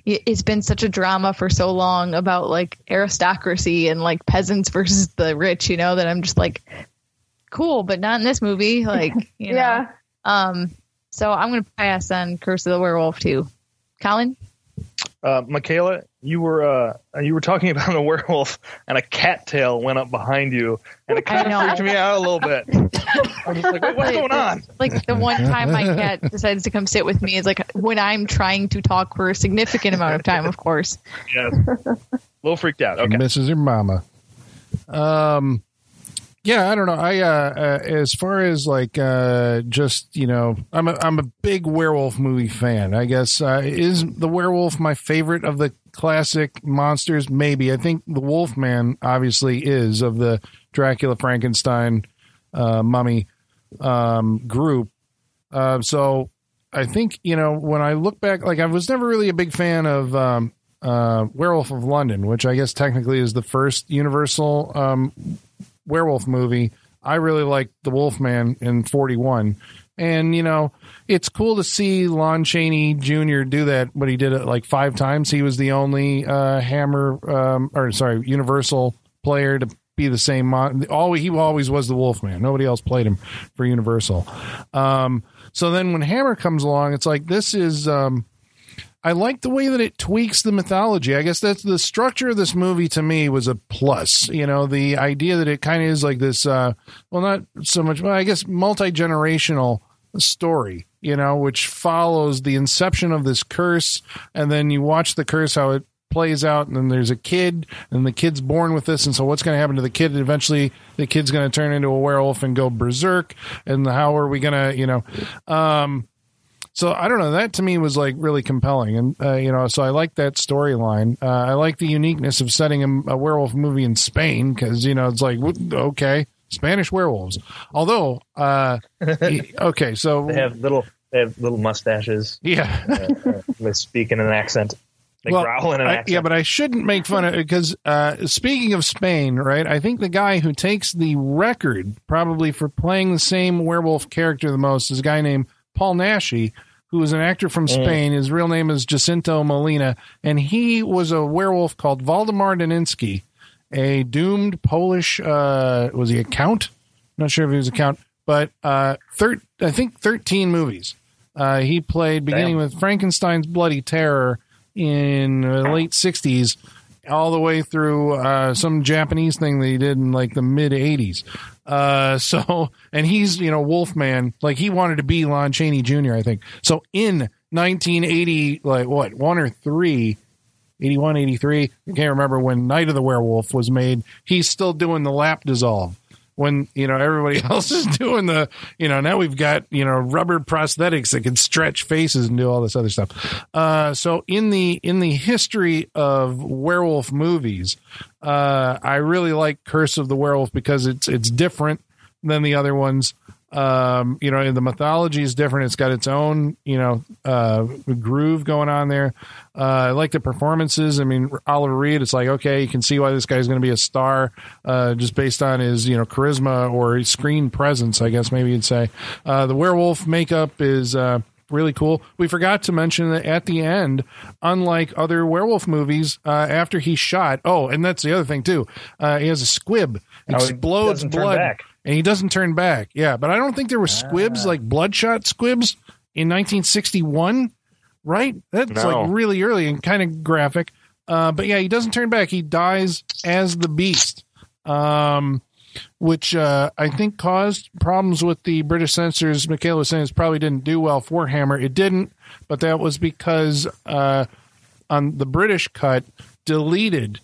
It's been such a drama for so long about like aristocracy and like peasants versus the rich, you know, that I'm just like, cool, but not in this movie. [laughs] Like, you know. Yeah. Um, so I'm going to pass on Curse of the Werewolf too. Colin? Uh, Michaela, you were uh, you were talking [laughs] about a werewolf, and a cattail went up behind you, and it kind of freaked me out a little bit. I'm just like, Wait, what's going on? Like the one time my cat [laughs] decides to come sit with me is like when I'm trying to talk for a significant amount of time, of course. Yes, a little freaked out. Okay, Mrs. Her mama. Um, yeah, I don't know. I uh, uh as far as like uh just you know, I'm a I'm a big werewolf movie fan. I guess uh, is the werewolf my favorite of the classic monsters? Maybe. I think the Wolfman obviously is of the Dracula, Frankenstein, uh, Mummy um, group. Uh, so I think you know when I look back, like I was never really a big fan of um, uh, Werewolf of London, which I guess technically is the first Universal um, werewolf movie. I really like the Wolfman in '41, and you know it's cool to see Lon Chaney Jr. do that, but he did it like five times. He was the only uh, Hammer, um, or sorry, Universal player to be the same. Mon- he always was the Wolfman. Nobody else played him for Universal. Um, so then when Hammer comes along, it's like this is. Um, I like the way that it tweaks the mythology. I guess that's the structure of this movie to me was a plus. You know, the idea that it kind of is like this, uh, well, not so much, but I guess multi generational story, you know, which follows the inception of this curse. And then you watch the curse, how it plays out. And then there's a kid, and the kid's born with this. And so what's going to happen to the kid? And eventually the kid's going to turn into a werewolf and go berserk. And how are we going to, you know, um, so I don't know. That to me was like really compelling, and uh, you know, so I like that storyline. Uh, I like the uniqueness of setting a, a werewolf movie in Spain because you know it's like okay, Spanish werewolves. Although, uh, [laughs] okay, so They have little they have little mustaches. [laughs] yeah. Uh, uh, they speak in an accent. They Well, growl in an I- accent. yeah, but I shouldn't make fun of it because uh, speaking of Spain, right? I think the guy who takes the record probably for playing the same werewolf character the most is a guy named Paul Naschy, who is an actor from Spain. His real name is Jacinto Molina, and he was a werewolf called Valdemar Daninsky, a doomed Polish. Uh, was he a count? not sure if he was a count, but uh, thir- I think thirteen movies. Uh, he played beginning Damn. with Frankenstein's Bloody Terror in the late '60s, all the way through uh, some Japanese thing that he did in like the mid '80s. Uh, [laughs] so, and he's you know Wolfman, like he wanted to be Lon Chaney Jr. I think. So in 1980, like what one or three. 81, 83. I can't remember when Night of the Werewolf was made. He's still doing the lap dissolve when, you know, everybody [laughs] else is doing the, you know, now we've got, you know, rubber prosthetics that can stretch faces and do all this other stuff. Uh, so in the, in the history of werewolf movies, uh, I really like Curse of the Werewolf because it's, it's different than the other ones. Um, you know, the mythology is different. It's got its own, you know, uh, groove going on there. Uh, I like the performances. I mean, Oliver Reed, it's like, okay, you can see why this guy's going to be a star, uh, just based on his, you know, charisma or his screen presence, I guess maybe you'd say. Uh, the werewolf makeup is, uh, really cool. We forgot to mention that at the end, unlike other werewolf movies, uh, after he's shot, oh, and that's the other thing too, uh, he has a squib, Oh, explodes turn blood, back. And he doesn't turn back. Yeah, but I don't think there were squibs like bloodshot squibs in 1961, right? That's No. like really early and kind of graphic. Uh, but yeah, he doesn't turn back. He dies as the beast. Um, which uh, I think caused problems with the British censors. Michaela was saying it probably didn't do well for Hammer. It didn't, but that was because uh, on the British cut deleted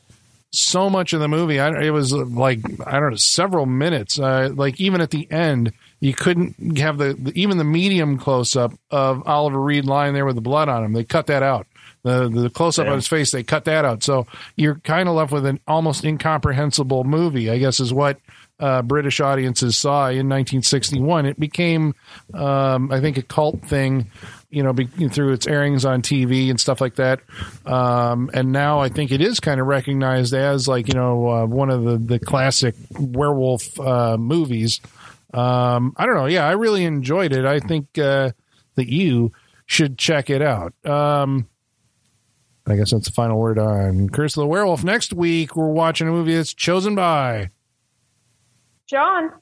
so much of the movie. I, it was like I don't know, several minutes. Uh, like even at the end, you couldn't have the, the even the medium close up of Oliver Reed lying there with the blood on him. They cut that out. The the close up Yeah. on his face, they cut that out. So you're kind of left with an almost incomprehensible movie. I guess is what uh, British audiences saw in 1961. It became, um, I think, a cult thing. You know, be, through its airings on TV and stuff like that. Um, and now I think it is kind of recognized as like you know uh, one of the the classic werewolf uh, movies. Um, I don't know. Yeah, I really enjoyed it. I think uh, that you should check it out. Um, I guess that's the final word on Curse of the Werewolf. Next week, we're watching a movie that's chosen by. John,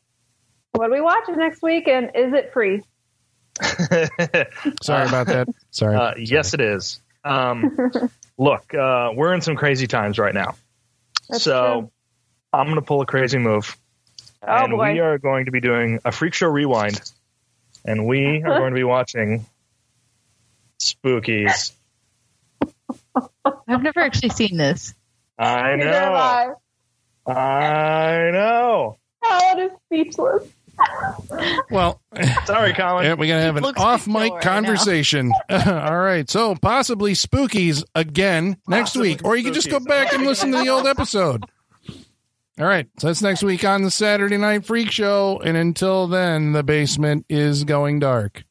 what are we watching next week? And is it free? [laughs] Sorry about that. Sorry. Uh, yes, it is. Um, [laughs] look, uh, we're in some crazy times right now. That's so true. I'm going to pull a crazy move. Oh and boy. we are going to be doing a freak show rewind. And we are going to be watching Spookies. [laughs] I've never actually seen this. I know. I. I know. Alan is speechless. well, [laughs] Sorry, Colin. yeah, we got to have an off fictional mic right conversation. [laughs] All right. So possibly Spookies again next Possibly week, or you can just go back and listen to the old episode. All right. So that's next week on the Saturday Night Freak Show. And until then, the basement is going dark.